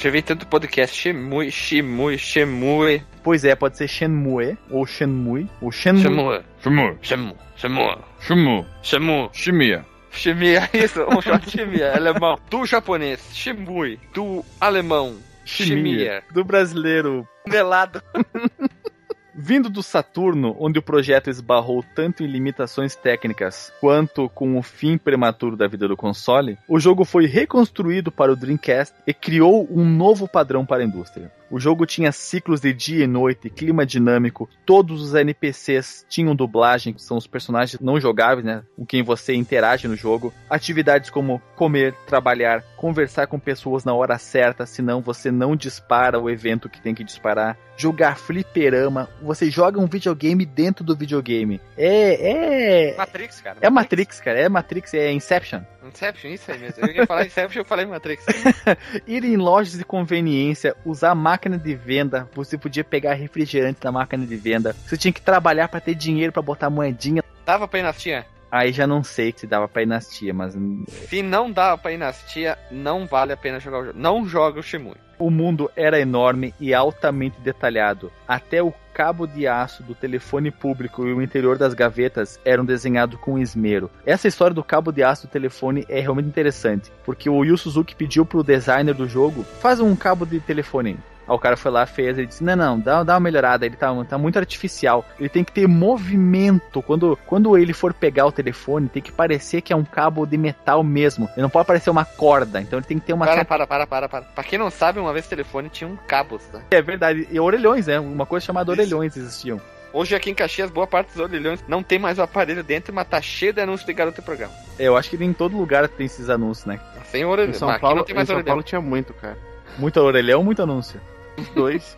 Já vi tanto podcast Shemui, Shimui, Shemui, Pois é, pode ser Shenmue, ou Shenmue, ou Shenmue. Shemui, Shenmue. Shemu, Shemu, Shenmue. Shemu, Shimia. Shemia, [laughs] isso, um short Shemia, [laughs] alemão. Do japonês, Shemui, do alemão, Shemia, Do brasileiro melado. [laughs] Vindo do Saturno, onde o projeto esbarrou tanto em limitações técnicas quanto com o fim prematuro da vida do console, o jogo foi reconstruído para o Dreamcast e criou um novo padrão para a indústria. O jogo tinha ciclos de dia e noite, clima dinâmico, todos os NPCs tinham dublagem, que são os personagens não jogáveis, né? Com quem você interage no jogo. Atividades como comer, trabalhar, conversar com pessoas na hora certa, senão você não dispara o evento que tem que disparar. Jogar fliperama, você joga um videogame dentro do videogame. É. É. Matrix, cara. É Matrix, cara. É Matrix, é Inception. Inception, isso aí mesmo. Eu ia falar Inception, eu falei Matrix. [laughs] Ir em lojas de conveniência, usar máquina de venda, você podia pegar refrigerante da máquina de venda. Você tinha que trabalhar para ter dinheiro para botar moedinha. Dava pra ir nas tia? Aí já não sei se dava pra ir nas tia, mas. Se não dava pra ir nas tia, não vale a pena jogar o jogo. Não joga o Shimui. O mundo era enorme e altamente detalhado. Até o cabo de aço do telefone público e o interior das gavetas eram desenhados com esmero. Essa história do cabo de aço do telefone é realmente interessante, porque o Yu Suzuki pediu pro designer do jogo, faz um cabo de telefone Aí o cara foi lá, fez, ele disse, não, não, dá, dá uma melhorada, ele tá, tá muito artificial. Ele tem que ter movimento. Quando, quando ele for pegar o telefone, tem que parecer que é um cabo de metal mesmo. Ele não pode parecer uma corda, então ele tem que ter uma... Para, para, para, para, para. Pra quem não sabe, uma vez o telefone tinha um cabo, tá? É verdade, e orelhões, né? Uma coisa chamada Isso. orelhões existiam. Hoje aqui em Caxias, boa parte dos orelhões não tem mais o aparelho dentro, mas tá cheio de anúncio de garoto programa. É, Eu acho que em todo lugar tem esses anúncios, né? Sem Em orelhão. São mas aqui Paulo, não tem em São orelhão. Paulo tinha muito, cara. Muito orelhão, muito anúncio. Dois.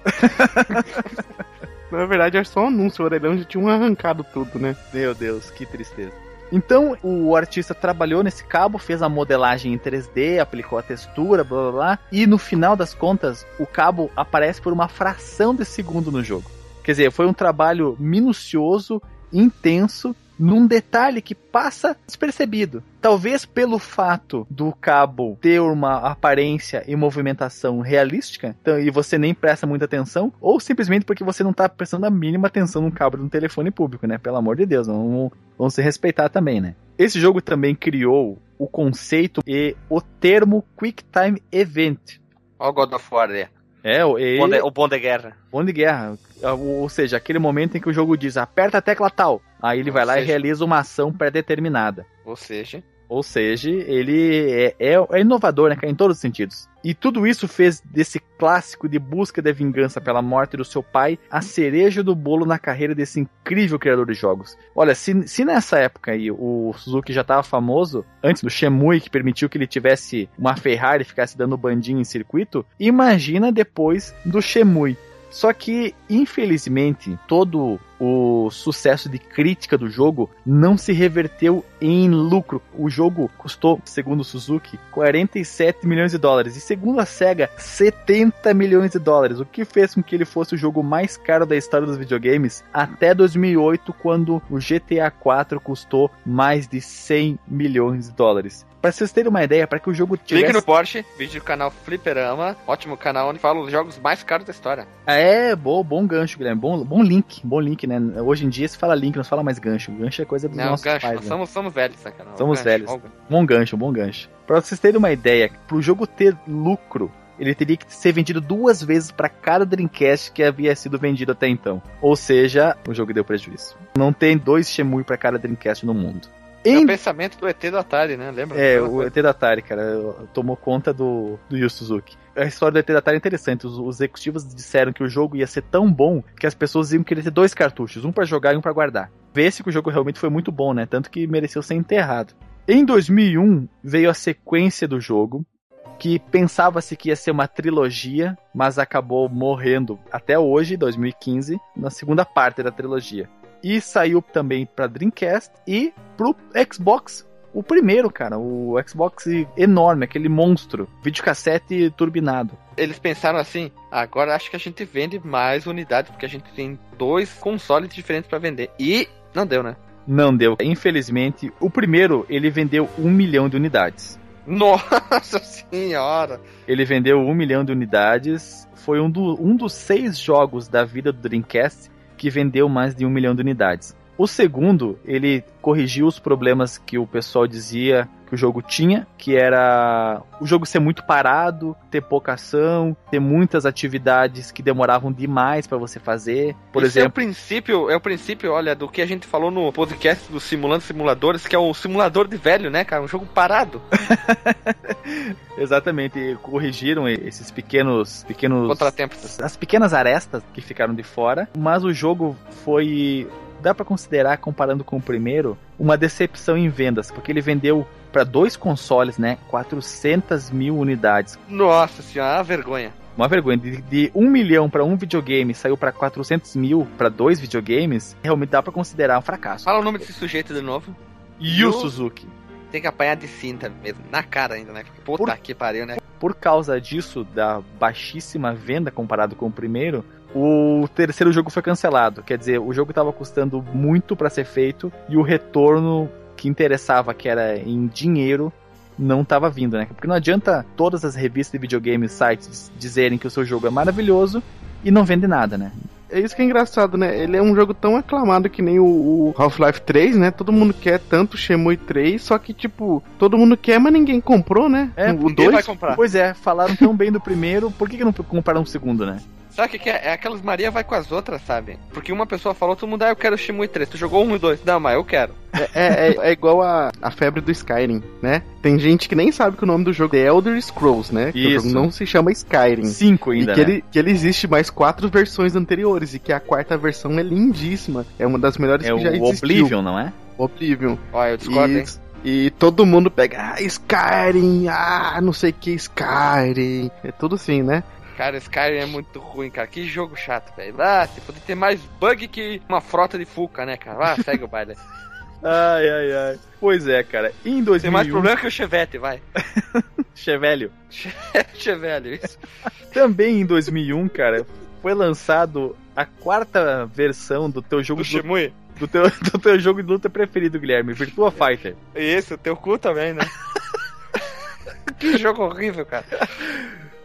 Na verdade, é só um anúncio. O orelhão já tinha arrancado tudo, né? Meu Deus, que tristeza. Então, o artista trabalhou nesse cabo, fez a modelagem em 3D, aplicou a textura, blá blá blá, e no final das contas, o cabo aparece por uma fração de segundo no jogo. Quer dizer, foi um trabalho minucioso, intenso, num detalhe que passa despercebido. Talvez pelo fato do cabo ter uma aparência e movimentação realística, então, e você nem presta muita atenção, ou simplesmente porque você não tá prestando a mínima atenção no cabo de um telefone público, né? Pelo amor de Deus, não, vamos se respeitar também, né? Esse jogo também criou o conceito e o termo Quick Time Event. Ó o God of War ali. É, o, e- O bom de- o bom de guerra. Bom de guerra. Ou seja, aquele momento em que o jogo diz aperta a tecla tal. Aí ele Ou vai lá e realiza uma ação pré-determinada. Ou seja, Ou seja, ele é, é- é inovador, né, em todos os sentidos. E tudo isso fez desse clássico de busca de vingança pela morte do seu pai a cereja do bolo na carreira desse incrível criador de jogos. Olha, se, se nessa época aí o Suzuki já estava famoso, antes do Shemui, que permitiu que ele tivesse uma Ferrari e ficasse dando bandinho em circuito, imagina depois do Shemui. Só que, infelizmente, todo o sucesso de crítica do jogo não se reverteu em lucro. O jogo custou, segundo o Suzuki, 47 milhões de dólares. E segundo a SEGA, 70 milhões de dólares. O que fez com que ele fosse o jogo mais caro da história dos videogames até 2008, quando o GTA 4 custou mais de 100 milhões de dólares. Para vocês terem uma ideia, para que o jogo tivesse... Link no Porsche, vídeo do canal Fliperama, ótimo canal onde fala os jogos mais caros da história. É, bom, bom gancho, Guilherme. Bom, bom link, bom link, né? Hoje em dia se fala link, não se fala mais gancho. Gancho é coisa dos Não, nossos gancho, pais. nós né? somos, somos velhos, sacanagem. Somos Gancho, velhos. gancho. Bom gancho, bom gancho. Pra vocês terem uma ideia, pro jogo ter lucro, ele teria que ser vendido duas vezes para cada Dreamcast que havia sido vendido até então. Ou seja, o jogo deu prejuízo. Não tem dois Shemui para cada Dreamcast no mundo. É Em o pensamento do ET do Atari, né? Lembra? é, o ET da Atari, cara, tomou conta do, do Yu Suzuki. A história do ET da é interessante. Os, os executivos disseram que o jogo ia ser tão bom que as pessoas iam querer ter dois cartuchos, um pra jogar e um pra guardar. Vê-se que o jogo realmente foi muito bom, né? Tanto que mereceu ser enterrado. Em 2001 veio a sequência do jogo, que pensava-se que ia ser uma trilogia, mas acabou morrendo até hoje, 2015, na segunda parte da trilogia. E saiu também para Dreamcast e pro Xbox o primeiro, cara, o Xbox enorme, aquele monstro, videocassete turbinado. Eles pensaram assim, agora acho que a gente vende mais unidades, porque a gente tem dois consoles diferentes pra vender. E não deu, né? Não deu. Infelizmente, o primeiro ele vendeu um milhão de unidades. Nossa [laughs] senhora! Ele vendeu um milhão de unidades. Foi um, do- um dos seis jogos da vida do Dreamcast que vendeu mais de um milhão de unidades. O segundo, ele corrigiu os problemas que o pessoal dizia que o jogo tinha, que era o jogo ser muito parado, ter pouca ação, ter muitas atividades que demoravam demais para você fazer. Por Isso é o exemplo, princípio, é o princípio, olha, do que a gente falou no podcast do Simulando Simuladores, que é o simulador de velho, né, cara? Um jogo parado. [laughs] exatamente, e corrigiram esses pequenos pequenos Contratempos. as pequenas arestas que ficaram de fora, mas o jogo foi dá pra considerar comparando com o primeiro uma decepção em vendas, porque ele vendeu para dois consoles, né, 400 mil unidades. Nossa senhora, é uma vergonha. Uma vergonha, de, de 1 milhão para um videogame saiu para 400 mil para dois videogames, realmente dá pra considerar um fracasso. Fala o nome desse sujeito de novo. Yu Yu- Suzuki. Tem que apanhar de cinta mesmo, na cara ainda, né? Puta Por- que pariu, né? Por causa disso, da baixíssima venda comparado com o primeiro, o terceiro jogo foi cancelado. Quer dizer, o jogo estava custando muito para ser feito e o retorno que interessava, que era em dinheiro, não estava vindo, né? Porque não adianta todas as revistas de videogame sites dizerem que o seu jogo é maravilhoso e não vende nada, né? É isso que é engraçado, né? Ele é um jogo tão aclamado que nem o, o Half-Life 3, né? Todo mundo quer tanto Shenmue 3, só que, tipo, todo mundo quer, mas ninguém comprou, né? É, o Ninguém vai 2 comprar. Pois é, falaram tão bem do primeiro, por que, que não compraram um segundo, né? Sabe o que, que é? É aquelas Maria vai com as outras, sabe? Porque uma pessoa falou, todo mundo, ah, eu quero Shimui 3. Tu jogou um e dois. Não, mas eu quero. é, é, é igual a, a febre do Skyrim, né? Tem gente que nem sabe que o nome do jogo é Elder Scrolls, né? Que o Isso. jogo não se chama Skyrim. Cinco ainda, e que, né? ele, que ele existe mais quatro versões anteriores e que a quarta versão é lindíssima. É uma das melhores É que já o existiu. Oblivion, não é? Oblivion. Ó, eu discordo, hein? E, e todo mundo pega, ah, Skyrim, ah, não sei o que, Skyrim. É tudo assim, né? Cara, Skyrim é muito ruim, cara. Que jogo chato, velho. Ah, se poder ter mais bug que uma frota de Fuca, né, cara? Ah, segue o baile. [laughs] Ai, ai, ai. Pois é, cara. Em 2001... Tem mais problema que o Chevette, vai. [laughs] Chevelho. Chevelle, [laughs] isso. Também em 2001, cara, foi lançado a quarta versão do teu jogo Do de luta, Shimui. do teu, do teu jogo de luta preferido, Guilherme, Virtua Fighter. E esse, o teu cu também, né? que jogo horrível, cara.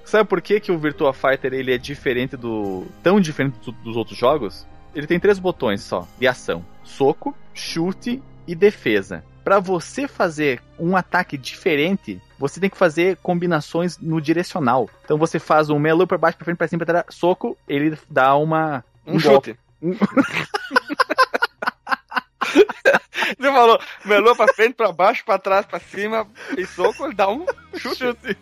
Sabe por que, que o Virtua Fighter ele é diferente do tão diferente do- dos outros jogos? Ele tem três botões só de ação: soco, chute e defesa. Pra você fazer um ataque diferente, você tem que fazer combinações no direcional. Então você faz um melee pra baixo, pra frente, pra cima, pra trás, soco, ele dá uma Um, golpe. chute. [laughs] Você falou, melou pra frente, pra baixo, pra trás, pra cima, e soco, ele dá um [laughs] chute.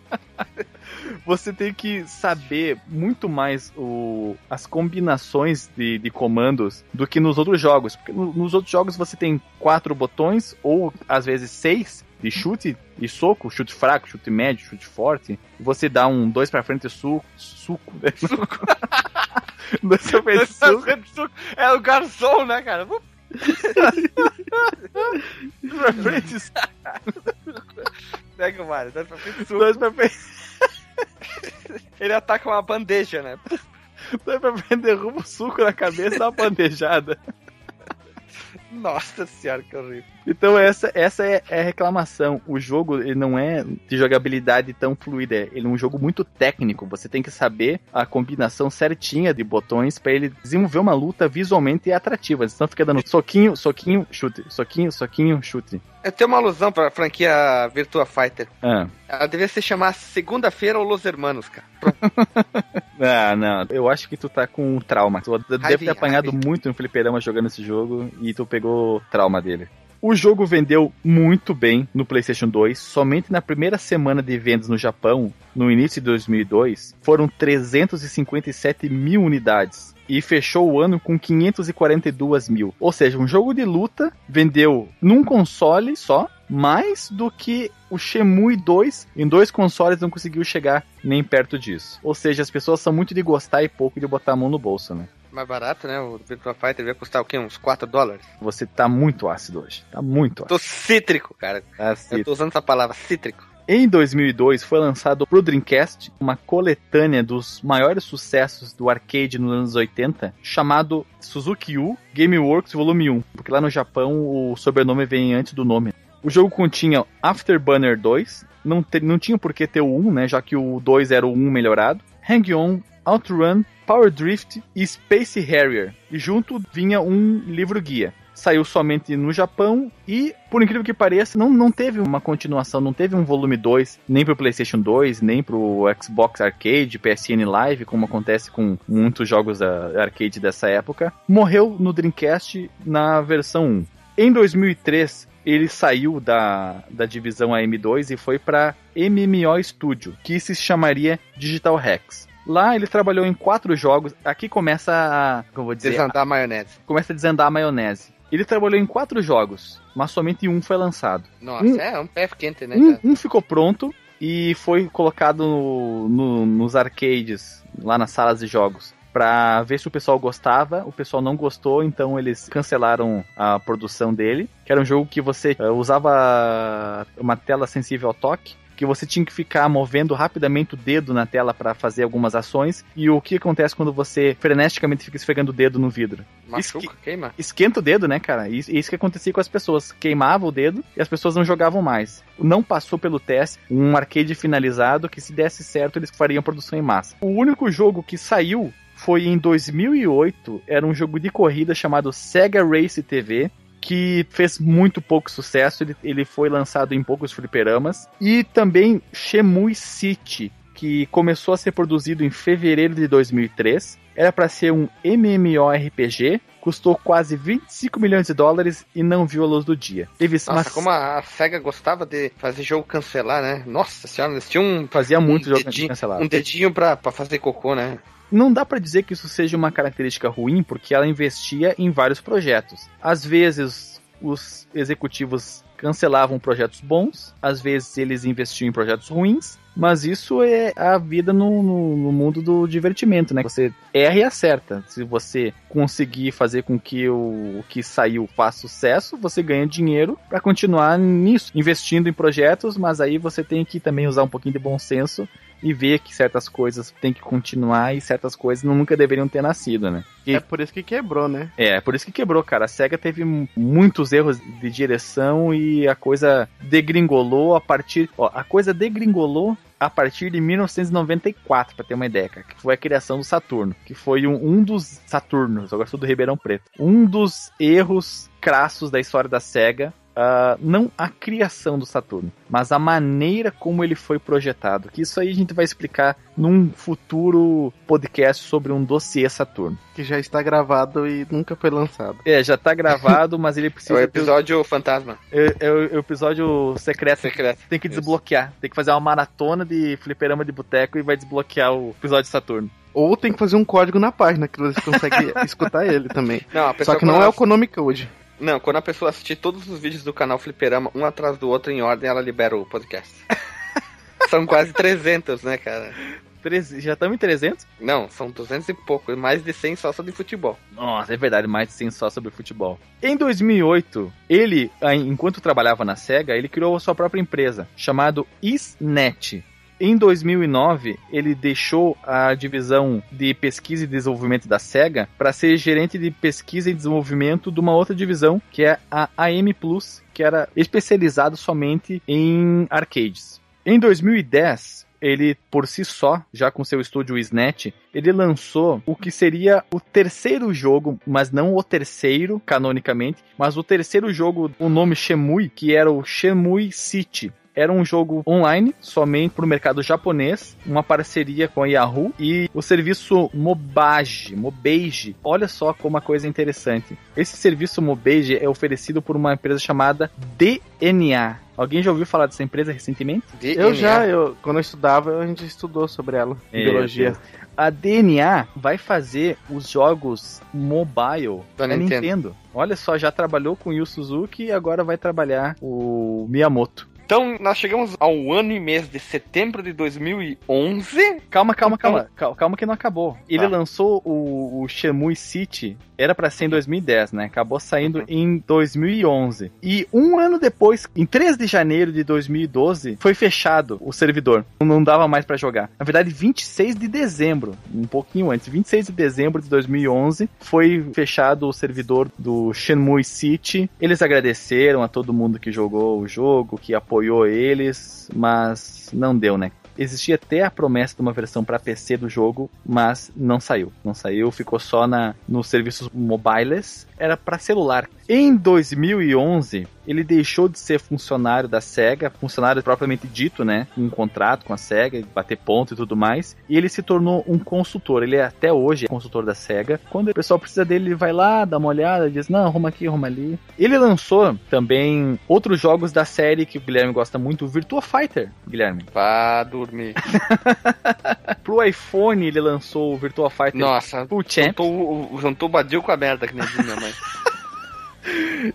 Você tem que saber muito mais o, as combinações de, de comandos do que nos outros jogos. Porque no- nos outros jogos você tem quatro botões, ou às vezes seis, de chute e soco, chute fraco, chute médio, chute forte. Você dá um dois pra frente, suco, suco, né? [laughs] suco. [laughs] dois pra frente, suco, É o garçom, né, cara? [laughs] pra frente, Pega o Mario, dois pra frente, suco. dois pra frente, Ele ataca uma bandeja, né? [laughs] pra frente, derruba o suco na cabeça, dá uma bandejada. [laughs] [laughs] Nossa senhora, que horrível. Então essa, essa é, é a reclamação. O jogo ele não é de jogabilidade tão fluida, ele é um jogo muito técnico. Você tem que saber a combinação certinha de botões para ele desenvolver uma luta visualmente atrativa. Senão fica dando soquinho, soquinho, chute, soquinho, soquinho, chute. Eu tenho uma alusão pra franquia Virtua Fighter. Ah. Ela devia se chamar Segunda-feira ou Los Hermanos, cara. [laughs] ah, não. Eu acho que tu tá com trauma. Tu deve ter apanhado muito no fliperama jogando esse jogo e tu pegou trauma dele. O jogo vendeu muito bem no PlayStation 2. Somente na primeira semana de vendas no Japão, no início de 2002, foram 357 mil unidades. E fechou o ano com 542 mil. Ou seja, um jogo de luta vendeu num console só mais do que o Shenmue 2 em dois consoles não conseguiu chegar nem perto disso. Ou seja, as pessoas são muito de gostar e pouco de botar a mão no bolso, né? Mais barato, né? O Virtua Fighter ia custar o quê? Uns 4 dólares? Você tá muito ácido hoje. Tá muito ácido. Tô cítrico, cara. Ácido. Eu tô usando essa palavra, cítrico. Em 2002 foi lançado pro Dreamcast uma coletânea dos maiores sucessos do arcade nos anos 80, chamado Suzuki U Gameworks Volume 1, porque lá no Japão o sobrenome vem antes do nome. O jogo continha Afterburner 2, não, te- não tinha por que ter o 1, né, já que o 2 era o 1 melhorado, Hang-On, Outrun, Power Drift e Space Harrier. E junto vinha um livro guia. saiu somente no Japão e, por incrível que pareça, não, não teve uma continuação, não teve um volume 2, nem pro PlayStation 2, nem pro Xbox Arcade, PSN Live, como acontece com muitos jogos da arcade dessa época. Morreu no Dreamcast na versão 1. Em 2003, ele saiu da, da divisão AM2 e foi para MMO Studio, que se chamaria Digital Rex. Lá ele trabalhou em quatro jogos. Aqui começa a. Como vou dizer? Desandar a maionese. Começa a desandar a maionese. Ele trabalhou em quatro jogos, mas somente um foi lançado. Nossa, Um- é um pé quente, né? Um, um ficou pronto e foi colocado no- no- nos arcades, lá nas salas de jogos, pra ver se o pessoal gostava. O pessoal não gostou, então eles cancelaram a produção dele. Que era um jogo que você eh, usava uma tela sensível ao toque. Que você tinha que ficar movendo rapidamente o dedo na tela pra fazer algumas ações. E o que acontece quando você freneticamente fica esfregando o dedo no vidro? Machuca, queima. esquenta o dedo, né, cara? Isso, isso que acontecia com as pessoas. Queimava o dedo e as pessoas não jogavam mais. Não passou pelo teste um arcade finalizado que, se desse certo, eles fariam produção em massa. O único jogo que saiu foi em 2008. Era um jogo de corrida chamado Sega Race TV. Que fez muito pouco sucesso, ele, ele foi lançado em poucos fliperamas. E também Shemui City, que começou a ser produzido em fevereiro de 2003. Era para ser um MMORPG, custou quase 25 milhões de dólares e não viu a luz do dia. Teve Nossa, mas como a, SEGA gostava de fazer jogo cancelar, né? Nossa senhora, eles tinham um, fazia muito um jogo dedinho, cancelado. um dedinho pra, pra fazer cocô, né? Não dá pra dizer que isso seja uma característica ruim, porque ela investia em vários projetos. Às vezes, os executivos cancelavam projetos bons, às vezes eles investiam em projetos ruins, mas isso é a vida no, no- no mundo do divertimento, né? Você erra e acerta. Se você conseguir fazer com que o, o que saiu faça sucesso, você ganha dinheiro pra continuar nisso, investindo em projetos, mas aí você tem que também usar um pouquinho de bom senso e ver que certas coisas têm que continuar e certas coisas nunca deveriam ter nascido, né? E- É por isso que quebrou, né? É, por isso que quebrou, cara. A SEGA teve muitos erros de direção e a coisa degringolou a partir. Ó, a coisa degringolou a partir de 1994, pra ter uma ideia, cara, que foi a criação do Saturno, que foi um, um dos Saturnos, agora sou do Ribeirão Preto, um dos erros crassos da história da SEGA. Ah, não a criação do Saturno, mas a maneira como ele foi projetado. Que isso aí a gente vai explicar num futuro podcast sobre um dossiê Saturno. Que já está gravado e nunca foi lançado. É, já tá gravado, mas ele É precisa. o ter- episódio fantasma. É, é o é o episódio secreto. Secreto. Tem que Isso. desbloquear. Tem que fazer uma maratona de fliperama de boteco e vai desbloquear o episódio de Saturno. Ou tem que fazer um código na página que você consegue [laughs] escutar ele também. Não, Só que não é o Konami Code. Não, quando a pessoa assistir todos os vídeos do canal Fliperama, um atrás do outro em ordem, ela libera o podcast. [laughs] São quase 300, né, cara? Já estamos em 300? Não, são 200 e pouco, mais de 100 só sobre futebol. Nossa, é verdade, mais de 100 só sobre futebol. Em 2008, ele, ah, enquanto trabalhava na SEGA, ele criou a sua própria empresa, chamado ISNET. Em 2009, ele deixou a divisão de pesquisa e desenvolvimento da SEGA para ser gerente de pesquisa e desenvolvimento de uma outra divisão, que é a AM Plus, que era especializado somente em arcades. Em 2010, ele por si só, já com seu estúdio SNET, ele lançou o que seria o terceiro jogo, mas não o terceiro canonicamente, mas o terceiro jogo, o nome Shemui, que era o Shemui City. Era um jogo online, somente para o mercado japonês, uma parceria com a Yahoo e o serviço Mobage, Mobage. Olha só como a coisa é interessante. Esse serviço Mobage é oferecido por uma empresa chamada DNA. Alguém já ouviu falar dessa empresa recentemente? Eu já, eu, quando eu estudava, a gente estudou sobre ela. em É, biologia. A DNA vai fazer os jogos mobile Da da Nintendo. Nintendo. Olha só, já trabalhou com o Yu Suzuki e agora vai trabalhar o Miyamoto. Então, nós chegamos ao ano e mês de setembro de 2011. Calma, calma, Então- calma, calma, calma que não acabou. Ele Tá. lançou o, o Shemui City, era pra ser em 2010, né? Acabou saindo Uhum. em 2011. E um ano depois, em 3 de janeiro de 2012, foi fechado o servidor. Não dava mais pra jogar. Na verdade, 26 de dezembro, um pouquinho antes, 26 de dezembro de 2011, foi fechado o servidor do Shenmue City. Eles agradeceram a todo mundo que jogou o jogo, que apoiou eles, mas não deu, né? Existia até a promessa de uma versão para PC do jogo, mas não saiu. Não saiu, ficou só na nos serviços mobiles. Era para celular. Em 2011, ele deixou de ser funcionário da SEGA, funcionário propriamente dito, né? Um contrato com a SEGA, bater ponto e tudo mais. E ele se tornou um consultor. Ele é até hoje consultor da SEGA. Quando o pessoal precisa dele, ele vai lá, dá uma olhada, diz: Não, arruma aqui, arruma ali. Ele lançou também outros jogos da série que o Guilherme gosta muito, o Virtua Fighter, Guilherme. Vá dormir. [laughs] Pro iPhone, ele lançou o Virtua Fighter Nossa, Full Champ. juntou, o- juntou o Badil com a merda, que nem minha mãe. [laughs]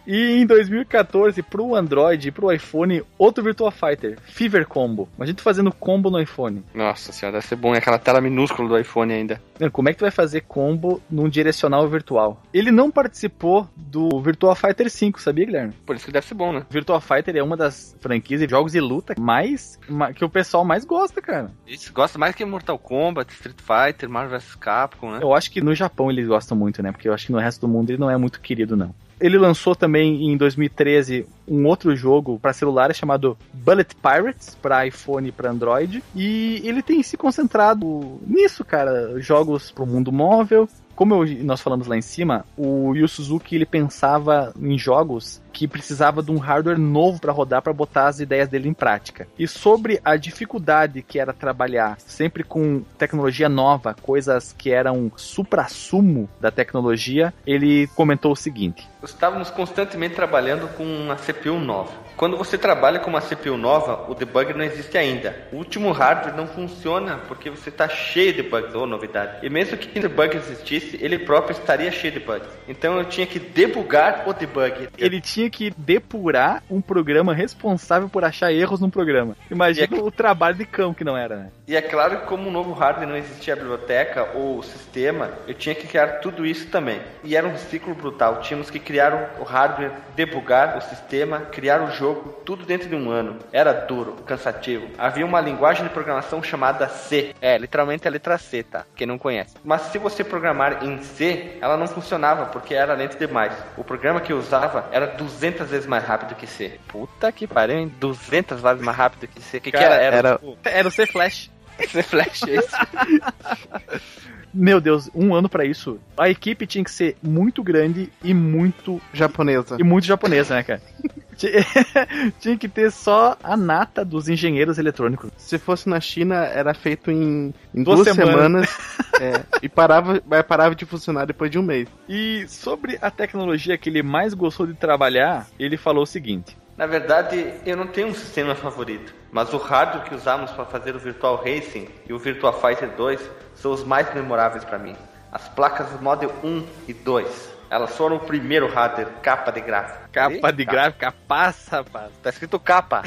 E em 2014, pro Android e pro iPhone, outro Virtua Fighter, Fever Combo. Imagina tu fazendo combo no iPhone. Nossa senhora, deve ser bom. É aquela tela minúscula do iPhone ainda. Como é que tu vai fazer combo num direcional virtual? Ele não participou do Virtua Fighter 5, sabia, Guilherme? Por isso que deve ser bom, né? Virtua Fighter é uma das franquias de jogos de luta mais ma- que o pessoal mais gosta, cara. Isso, gosta mais que Mortal Kombat, Street Fighter, Marvel vs Capcom, né? Eu acho que no Japão eles gostam muito, né? Porque eu acho que no resto do mundo ele não é muito querido, não. Ele lançou também em 2013 um outro jogo para celular chamado Bullet Pirates para iPhone e para Android e ele tem se concentrado nisso, cara, jogos para o mundo móvel. Como eu- nós falamos lá em cima, o Yu Suzuki ele pensava em jogos que precisava de um hardware novo para rodar para botar as ideias dele em prática. E sobre a dificuldade que era trabalhar sempre com tecnologia nova, coisas que eram supra-sumo da tecnologia, ele comentou o seguinte: Estávamos constantemente trabalhando com uma CPU nova. Quando você trabalha com uma CPU nova, o debug não existe ainda. O último hardware não funciona porque você está cheio de bugs ou novidade. E mesmo que o debug existisse, ele próprio estaria cheio de bugs. Então eu tinha que debugar o debug. ele tinha que depurar um programa responsável por achar erros num programa. Imagina é- o trabalho de cão que não era, né? E é claro que como um novo hardware não existia a biblioteca ou o sistema, eu tinha que criar tudo isso também. E era um ciclo brutal. Tínhamos que criar o hardware, debugar o sistema, criar o jogo, tudo dentro de um ano. Era duro, cansativo. Havia uma linguagem de programação chamada C. É, literalmente a letra C, tá? Quem não conhece. Mas se você programar em C, ela não funcionava porque era lento demais. O programa que eu usava era 200 vezes mais rápido que C. Puta que pariu, hein? 200 vezes mais rápido que C. O que, que Cara, era? era- tipo, Era o C Flash. [laughs] C Flash, é isso? [laughs] Meu Deus, um ano pra isso. A equipe tinha que ser muito grande e muito Japonesa. e muito japonesa, né, cara? [laughs] Ti- [laughs] tinha que ter só a nata dos engenheiros eletrônicos. Se fosse na China, era feito em, em Duas duas, semanas. semanas. [laughs] é, e parava, parava de funcionar depois de um mês. E sobre a tecnologia que ele mais gostou de trabalhar, ele falou o seguinte: Na verdade, eu não tenho um sistema favorito, mas o hardware que usamos para fazer o Virtual Racing e o Virtua Fighter 2 são os mais memoráveis para mim. As placas Model 1 e 2, elas foram o primeiro hardware capa de gráfico. capa de gráfica, passa, rapaz. Tá escrito capa.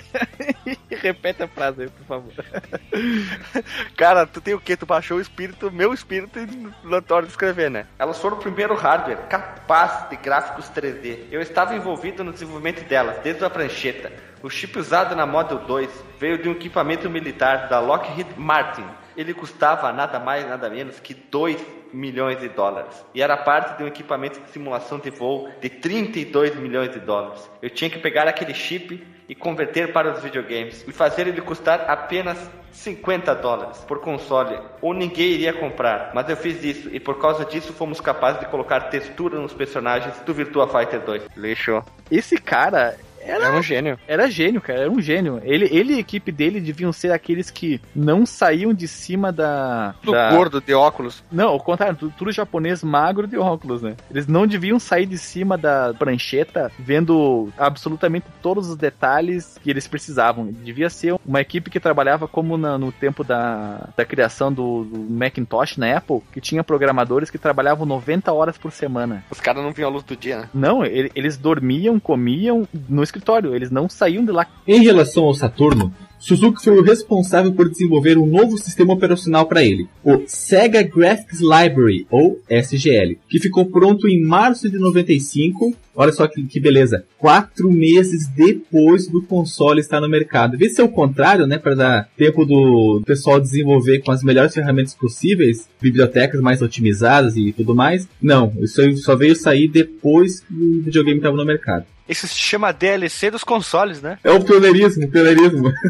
[laughs] Repete a frase aí, por favor. [laughs] Cara, tu tem o que? Tu baixou o espírito, meu espírito, na hora de escrever, né? Elas foram o primeiro hardware capaz de gráficos 3D. Eu estava envolvido no desenvolvimento delas, desde a prancheta. O chip usado na Model 2 veio de um equipamento militar da Lockheed Martin. Ele custava nada mais, nada menos que 2 milhões de dólares. E era parte de um equipamento de simulação de voo de 32 milhões de dólares. Eu tinha que pegar aquele chip e converter para os videogames e fazer ele custar apenas 50 dólares por console, ou ninguém iria comprar. Mas eu fiz isso e por causa disso fomos capazes de colocar textura nos personagens do Virtua Fighter 2. Lixo. Esse cara É um gênio. era gênio, cara, era um gênio. Ele, ele e a equipe dele deviam ser aqueles que não saíam de cima da. Do da... gordo de óculos. Não, ao contrário, tudo, tudo japonês magro de óculos, né? Eles não deviam sair de cima da prancheta vendo absolutamente todos os detalhes que eles precisavam. Devia ser uma equipe que trabalhava como na- no tempo da, da criação do, do Macintosh na Apple, que tinha programadores que trabalhavam 90 horas por semana. Os caras não viam a luz do dia, né? Não, ele- eles dormiam, comiam no escritório, eles não saíam de lá. Em relação ao Saturno, Suzuki foi o responsável por desenvolver um novo sistema operacional para ele, o Sega Graphics Library, ou SGL, que ficou pronto em março de 95. Olha só que, que beleza, quatro meses depois do console estar no mercado. Devia ser o contrário, né, para dar tempo do pessoal desenvolver com as melhores ferramentas possíveis, bibliotecas mais otimizadas e tudo mais. Não, isso só veio sair depois que o videogame estava no mercado. Isso se chama DLC dos consoles, né? É o pioneirismo, pioneirismo. [laughs]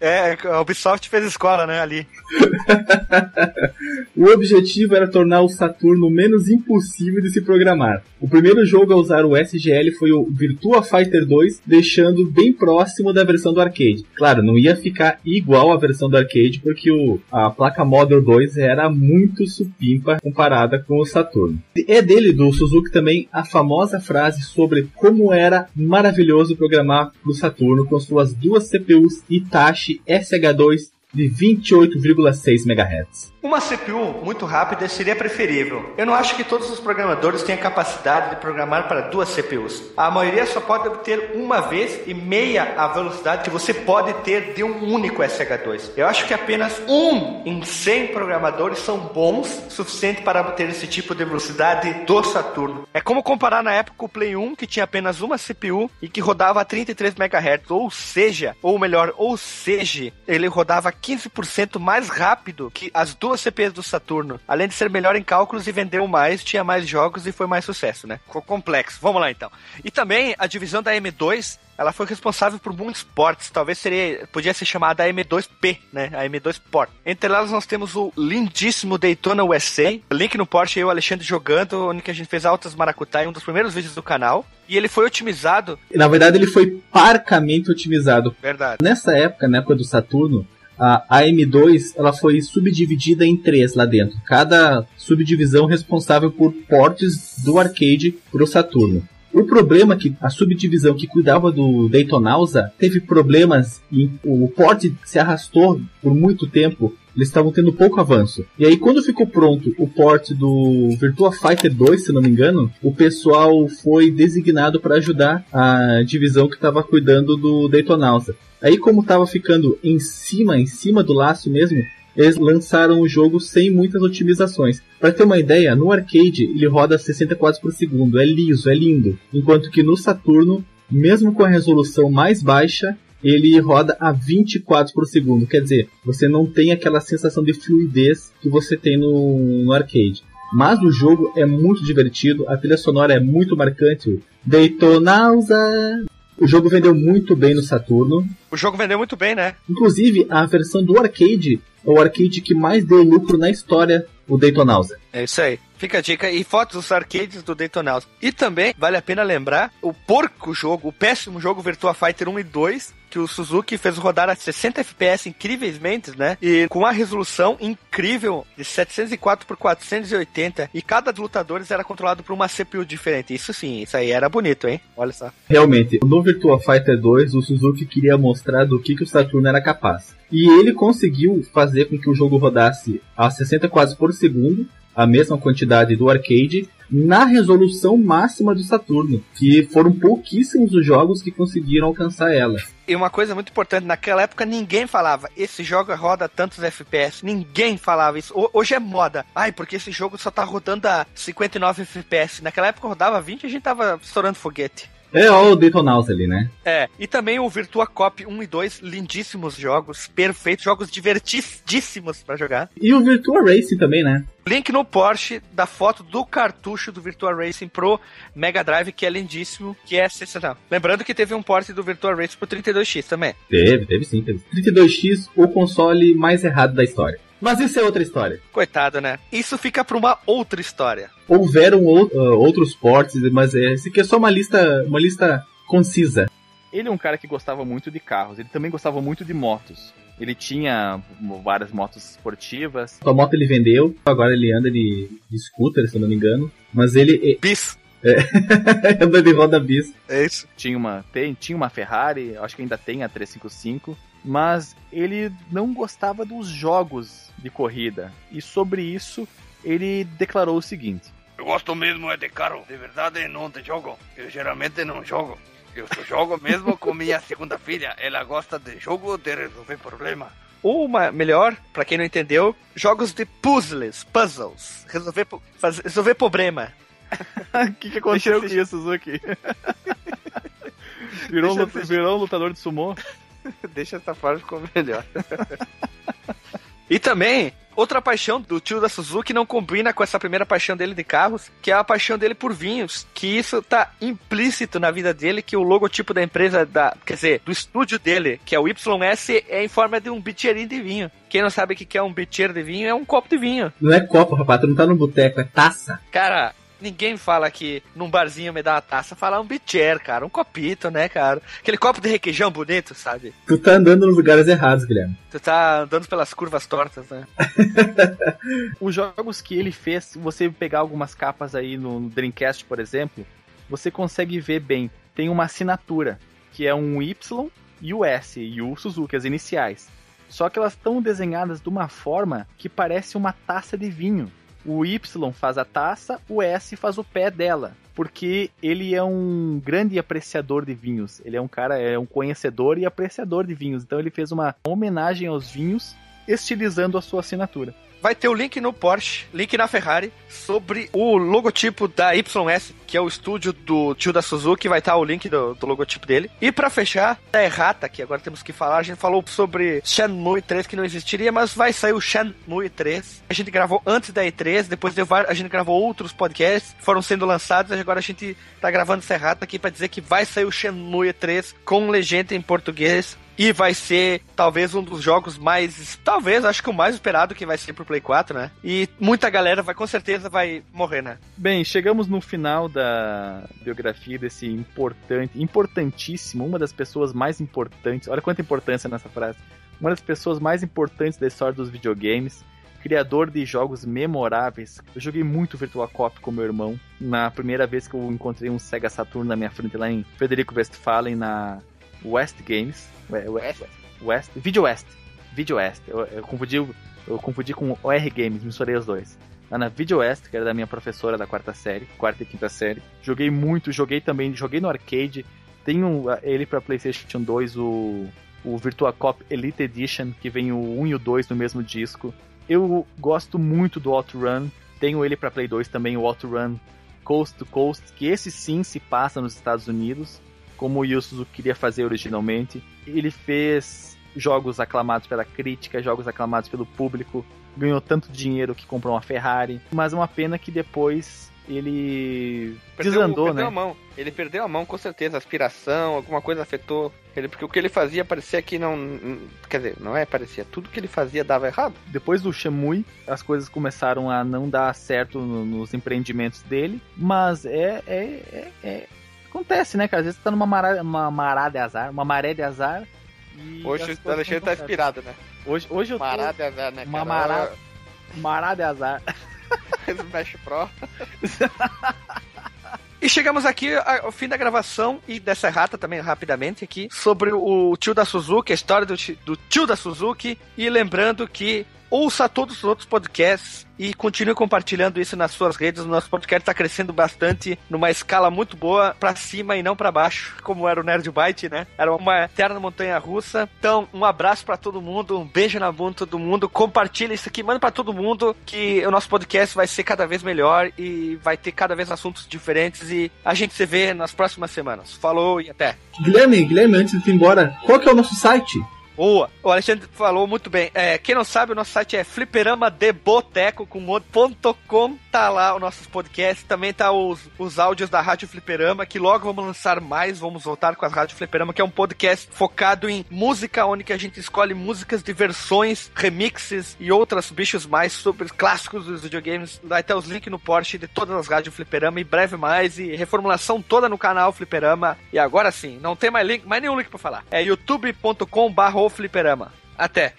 É, a Ubisoft fez escola, né, ali. [laughs] O objetivo era tornar o Saturno menos impossível de se programar. O primeiro jogo a usar o SGL foi o Virtua Fighter 2, deixando bem próximo da versão do arcade. Claro, não ia ficar igual à versão do arcade, porque o, a placa Model 2 era muito supimpa comparada com o Saturno. É dele, do Suzuki, também a famosa frase sobre como era maravilhoso programar no Saturno com suas duas CPUs Hitachi SH2 de 28,6 MHz. Uma CPU muito rápida seria preferível. Eu não acho que todos os programadores tenham capacidade de programar para duas CPUs. A maioria só pode obter uma vez e meia a velocidade que você pode ter de um único SH2. Eu acho que apenas um em 100 programadores são bons suficiente para obter esse tipo de velocidade do Saturno. É como comparar na época o Play 1, que tinha apenas uma CPU e que rodava a 33 MHz, ou seja, ou melhor, ou seja, ele rodava 15% mais rápido que as duas CPUs do Saturno. Além de ser melhor em cálculos e vendeu mais, tinha mais jogos e foi mais sucesso, né? Ficou complexo. Vamos lá então. E também a divisão da M2 ela foi responsável por muitos ports. Talvez seria, podia ser chamada M2P, né? A M2 Port. Entre elas nós temos o lindíssimo Daytona USA. Link no Porsche eu e o Alexandre jogando, onde que a gente fez altas maracutaia, um dos primeiros vídeos do canal. E ele foi otimizado. Na verdade, ele foi parcamente otimizado. Verdade. Nessa época, na época do Saturno, a a M2 ela foi subdividida em três lá dentro. Cada subdivisão responsável por portes do arcade para o Saturno. O problema é que a subdivisão que cuidava do Daytonausa teve problemas e o porte se arrastou por muito tempo. Eles estavam tendo pouco avanço. E aí, quando ficou pronto o porte do Virtua Fighter 2, se não me engano, o pessoal foi designado para ajudar a divisão que estava cuidando do Daytonausa. Aí, como estava ficando em cima, em cima do laço mesmo, eles lançaram o jogo sem muitas otimizações. Para ter uma ideia, no arcade ele roda 60 quadros por segundo, é liso, é lindo. Enquanto que no Saturno, mesmo com a resolução mais baixa, ele roda a 20 quadros por segundo. Quer dizer, você não tem aquela sensação de fluidez que você tem no, no arcade. Mas o jogo é muito divertido, a trilha sonora é muito marcante. Daytonausa! O jogo vendeu muito bem no Saturno. O jogo vendeu muito bem, né? Inclusive, a versão do arcade é o arcade que mais deu lucro na história, o Daytonausa. É isso aí. Fica a dica e fotos dos arcades do Daytonausa. E também vale a pena lembrar o porco jogo, o péssimo jogo Virtua Fighter 1 e 2, que o Suzuki fez rodar a 60 FPS incrivelmente, né? E com uma resolução incrível de 704 por 480 e cada dos lutadores era controlado por uma CPU diferente. Isso sim, isso aí era bonito, hein? Olha só. Realmente, no Virtua Fighter 2, o Suzuki queria mostrar do que, que o Saturno era capaz. E ele conseguiu fazer com que o jogo rodasse a 60 quadros por segundo, a mesma quantidade do arcade, na resolução máxima do Saturno, que foram pouquíssimos os jogos que conseguiram alcançar ela. E uma coisa muito importante, naquela época ninguém falava, esse jogo roda tantos FPS. Ninguém falava isso. Ho- Hoje é moda. Ai, porque esse jogo só tá rodando a 59 FPS. Naquela época rodava 20 e a gente tava estourando foguete. É o Daytonausa ali, né? É, e também o Virtua Cop 1 e 2, lindíssimos jogos, perfeitos, jogos divertidíssimos pra jogar. E o Virtua Racing também, né? Link no Porsche da foto do cartucho do Virtua Racing pro Mega Drive, que é lindíssimo, que é sensacional. Lembrando que teve um port do Virtua Racing pro 32X também. Teve, teve sim, teve. 32X, o console mais errado da história. Mas isso é outra história. Coitado, né? Isso fica pra uma outra história. Houveram ou- ah, outros portes, mas é, esse aqui é só uma lista, uma lista concisa. Ele é um cara que gostava muito de carros, ele também gostava muito de motos. Ele tinha várias motos esportivas. A moto ele vendeu, agora ele anda de, de scooter, se eu não me engano. Mas ele Bis. é, [laughs] anda de roda bis. É isso. Tinha uma, tem, tinha uma Ferrari, acho que ainda tem a 355. Mas ele não gostava dos jogos de corrida. E sobre isso, ele declarou o seguinte: Eu gosto mesmo é de carro, de verdade não de jogo. Eu geralmente não jogo. Eu só jogo mesmo com minha [laughs] segunda filha. Ela gosta de jogo de resolver problema. Ou uma, melhor, pra quem não entendeu, jogos de puzzles, puzzles. Resolver, fazer, resolver problema. O [laughs] que, que aconteceu com Deixa- isso, Suzuki? virou, um virou um lutador de sumô? [laughs] Deixa essa parte ficou melhor. [laughs] e também, Outra paixão do tio da Suzuki não combina com essa primeira paixão dele de carros, que é a paixão dele por vinhos, que isso tá implícito na vida dele, que o logotipo da empresa, da, quer dizer, do estúdio dele, que é o YS, é em forma de um bicheirinho de vinho. Quem não sabe o que é um bicheiro de vinho, é um copo de vinho. Não é copo, rapaz, tu não tá no boteco, é taça. Cara, ninguém fala que num barzinho me dá uma taça, fala um bicher, cara, um copito, né, cara? Aquele copo de requeijão bonito, sabe? Tu tá andando nos lugares errados, Guilherme. Tu tá andando pelas curvas tortas, né? [laughs] Os jogos que ele fez, se você pegar algumas capas aí no Dreamcast, por exemplo, você consegue ver bem. Tem uma assinatura, que é um Y e o S, e o Suzuki, as iniciais. Só que elas estão desenhadas de uma forma que parece uma taça de vinho. O Y faz a taça, o S faz o pé dela. Porque ele é um grande apreciador de vinhos. Ele é um cara, é um conhecedor e apreciador de vinhos. Então ele fez uma homenagem aos vinhos, estilizando a sua assinatura. Vai ter o link no Porsche, link na Ferrari, sobre o logotipo da YS, que é o estúdio do tio da Suzuki, vai estar o link do, do logotipo dele. E para fechar, a errata, que agora temos que falar, a gente falou sobre Shenmue 3 que não existiria, mas vai sair o Shenmue 3. A gente gravou antes da E3, depois var- a gente gravou outros podcasts, foram sendo lançados, agora a gente tá gravando essa errata aqui para dizer que vai sair o Shenmue 3 com legenda em português. E vai ser talvez um dos jogos mais. Talvez, acho que o mais esperado que vai ser pro Play 4, né? E muita galera vai, com certeza, vai morrer, né? Bem, chegamos no final da biografia desse importante, importantíssimo, uma das pessoas mais importantes. Olha quanta importância nessa frase. Uma das pessoas mais importantes da história dos videogames, criador de jogos memoráveis. Eu joguei muito Virtua Cop com meu irmão. Na primeira vez que eu encontrei um Sega Saturn na minha frente lá em Frederico Westphalen na West Games. West, West, Video West. Video West. Eu, eu confundi, eu confundi com OR Games, misturei os dois lá na Video West, que era da minha professora da quarta série, quarta e quinta série. Joguei muito, joguei também, joguei no arcade. Tenho ele para PlayStation 2, o, o Virtua Cop Elite Edition, que vem o 1 e o 2 no mesmo disco. Eu gosto muito do OutRun, tenho ele para Play 2 também, o OutRun Coast to Coast, que esse sim se passa nos Estados Unidos, como o Yu Suzuki queria fazer originalmente. Ele fez jogos aclamados pela crítica, jogos aclamados pelo público, ganhou tanto dinheiro que comprou uma Ferrari, mas é uma pena que depois ele desandou, perdeu né? a mão. Ele perdeu a mão, com certeza. Aspiração, alguma coisa afetou ele, porque o que ele fazia parecia que não. Quer dizer, não é parecia. Tudo que ele fazia dava errado. Depois do Shenmue, as coisas começaram a não dar certo no- nos empreendimentos dele, mas é, é, é- é- acontece, né, cara? Às vezes você tá numa maré, uma mará de azar, uma maré de azar. e Hoje o Alexandre tá inspirado, né? Hoje, hoje eu tô Marada, azar, né? uma mará, mará de azar. [laughs] Smash Pro. [laughs] E chegamos aqui ao fim da gravação e dessa errata também rapidamente aqui sobre o tio da Suzuki, a história do, ti- do tio da Suzuki. E lembrando que ouça todos os outros podcasts e continue compartilhando isso nas suas redes. O nosso podcast está crescendo bastante, numa escala muito boa, pra cima e não pra baixo, como era o Nerd Byte, né? Era uma eterna montanha russa. Então, um abraço pra todo mundo, um beijo na bunda todo mundo. Compartilha isso aqui, manda pra todo mundo que o nosso podcast vai ser cada vez melhor e vai ter cada vez assuntos diferentes e a gente se vê nas próximas semanas. Falou e até. Guilherme, Guilherme, antes de ir embora, qual que é o nosso site? Boa! O Alexandre falou muito bem. É, quem não sabe, o nosso site é fliperamadeboteco com mod.com. Tá lá os nossos podcasts. Também tá os, os áudios da Rádio Fliperama, que logo vamos lançar mais. Vamos voltar com a Rádio Fliperama, que é um podcast focado em música, onde a gente escolhe músicas de versões, remixes e outros bichos mais super clássicos dos videogames. Vai ter os links no Porsche de todas as rádios Fliperama e breve mais. E reformulação toda no canal Fliperama. E agora sim, não tem mais link, mais nenhum link pra falar. É youtube.com/fliperama. Até!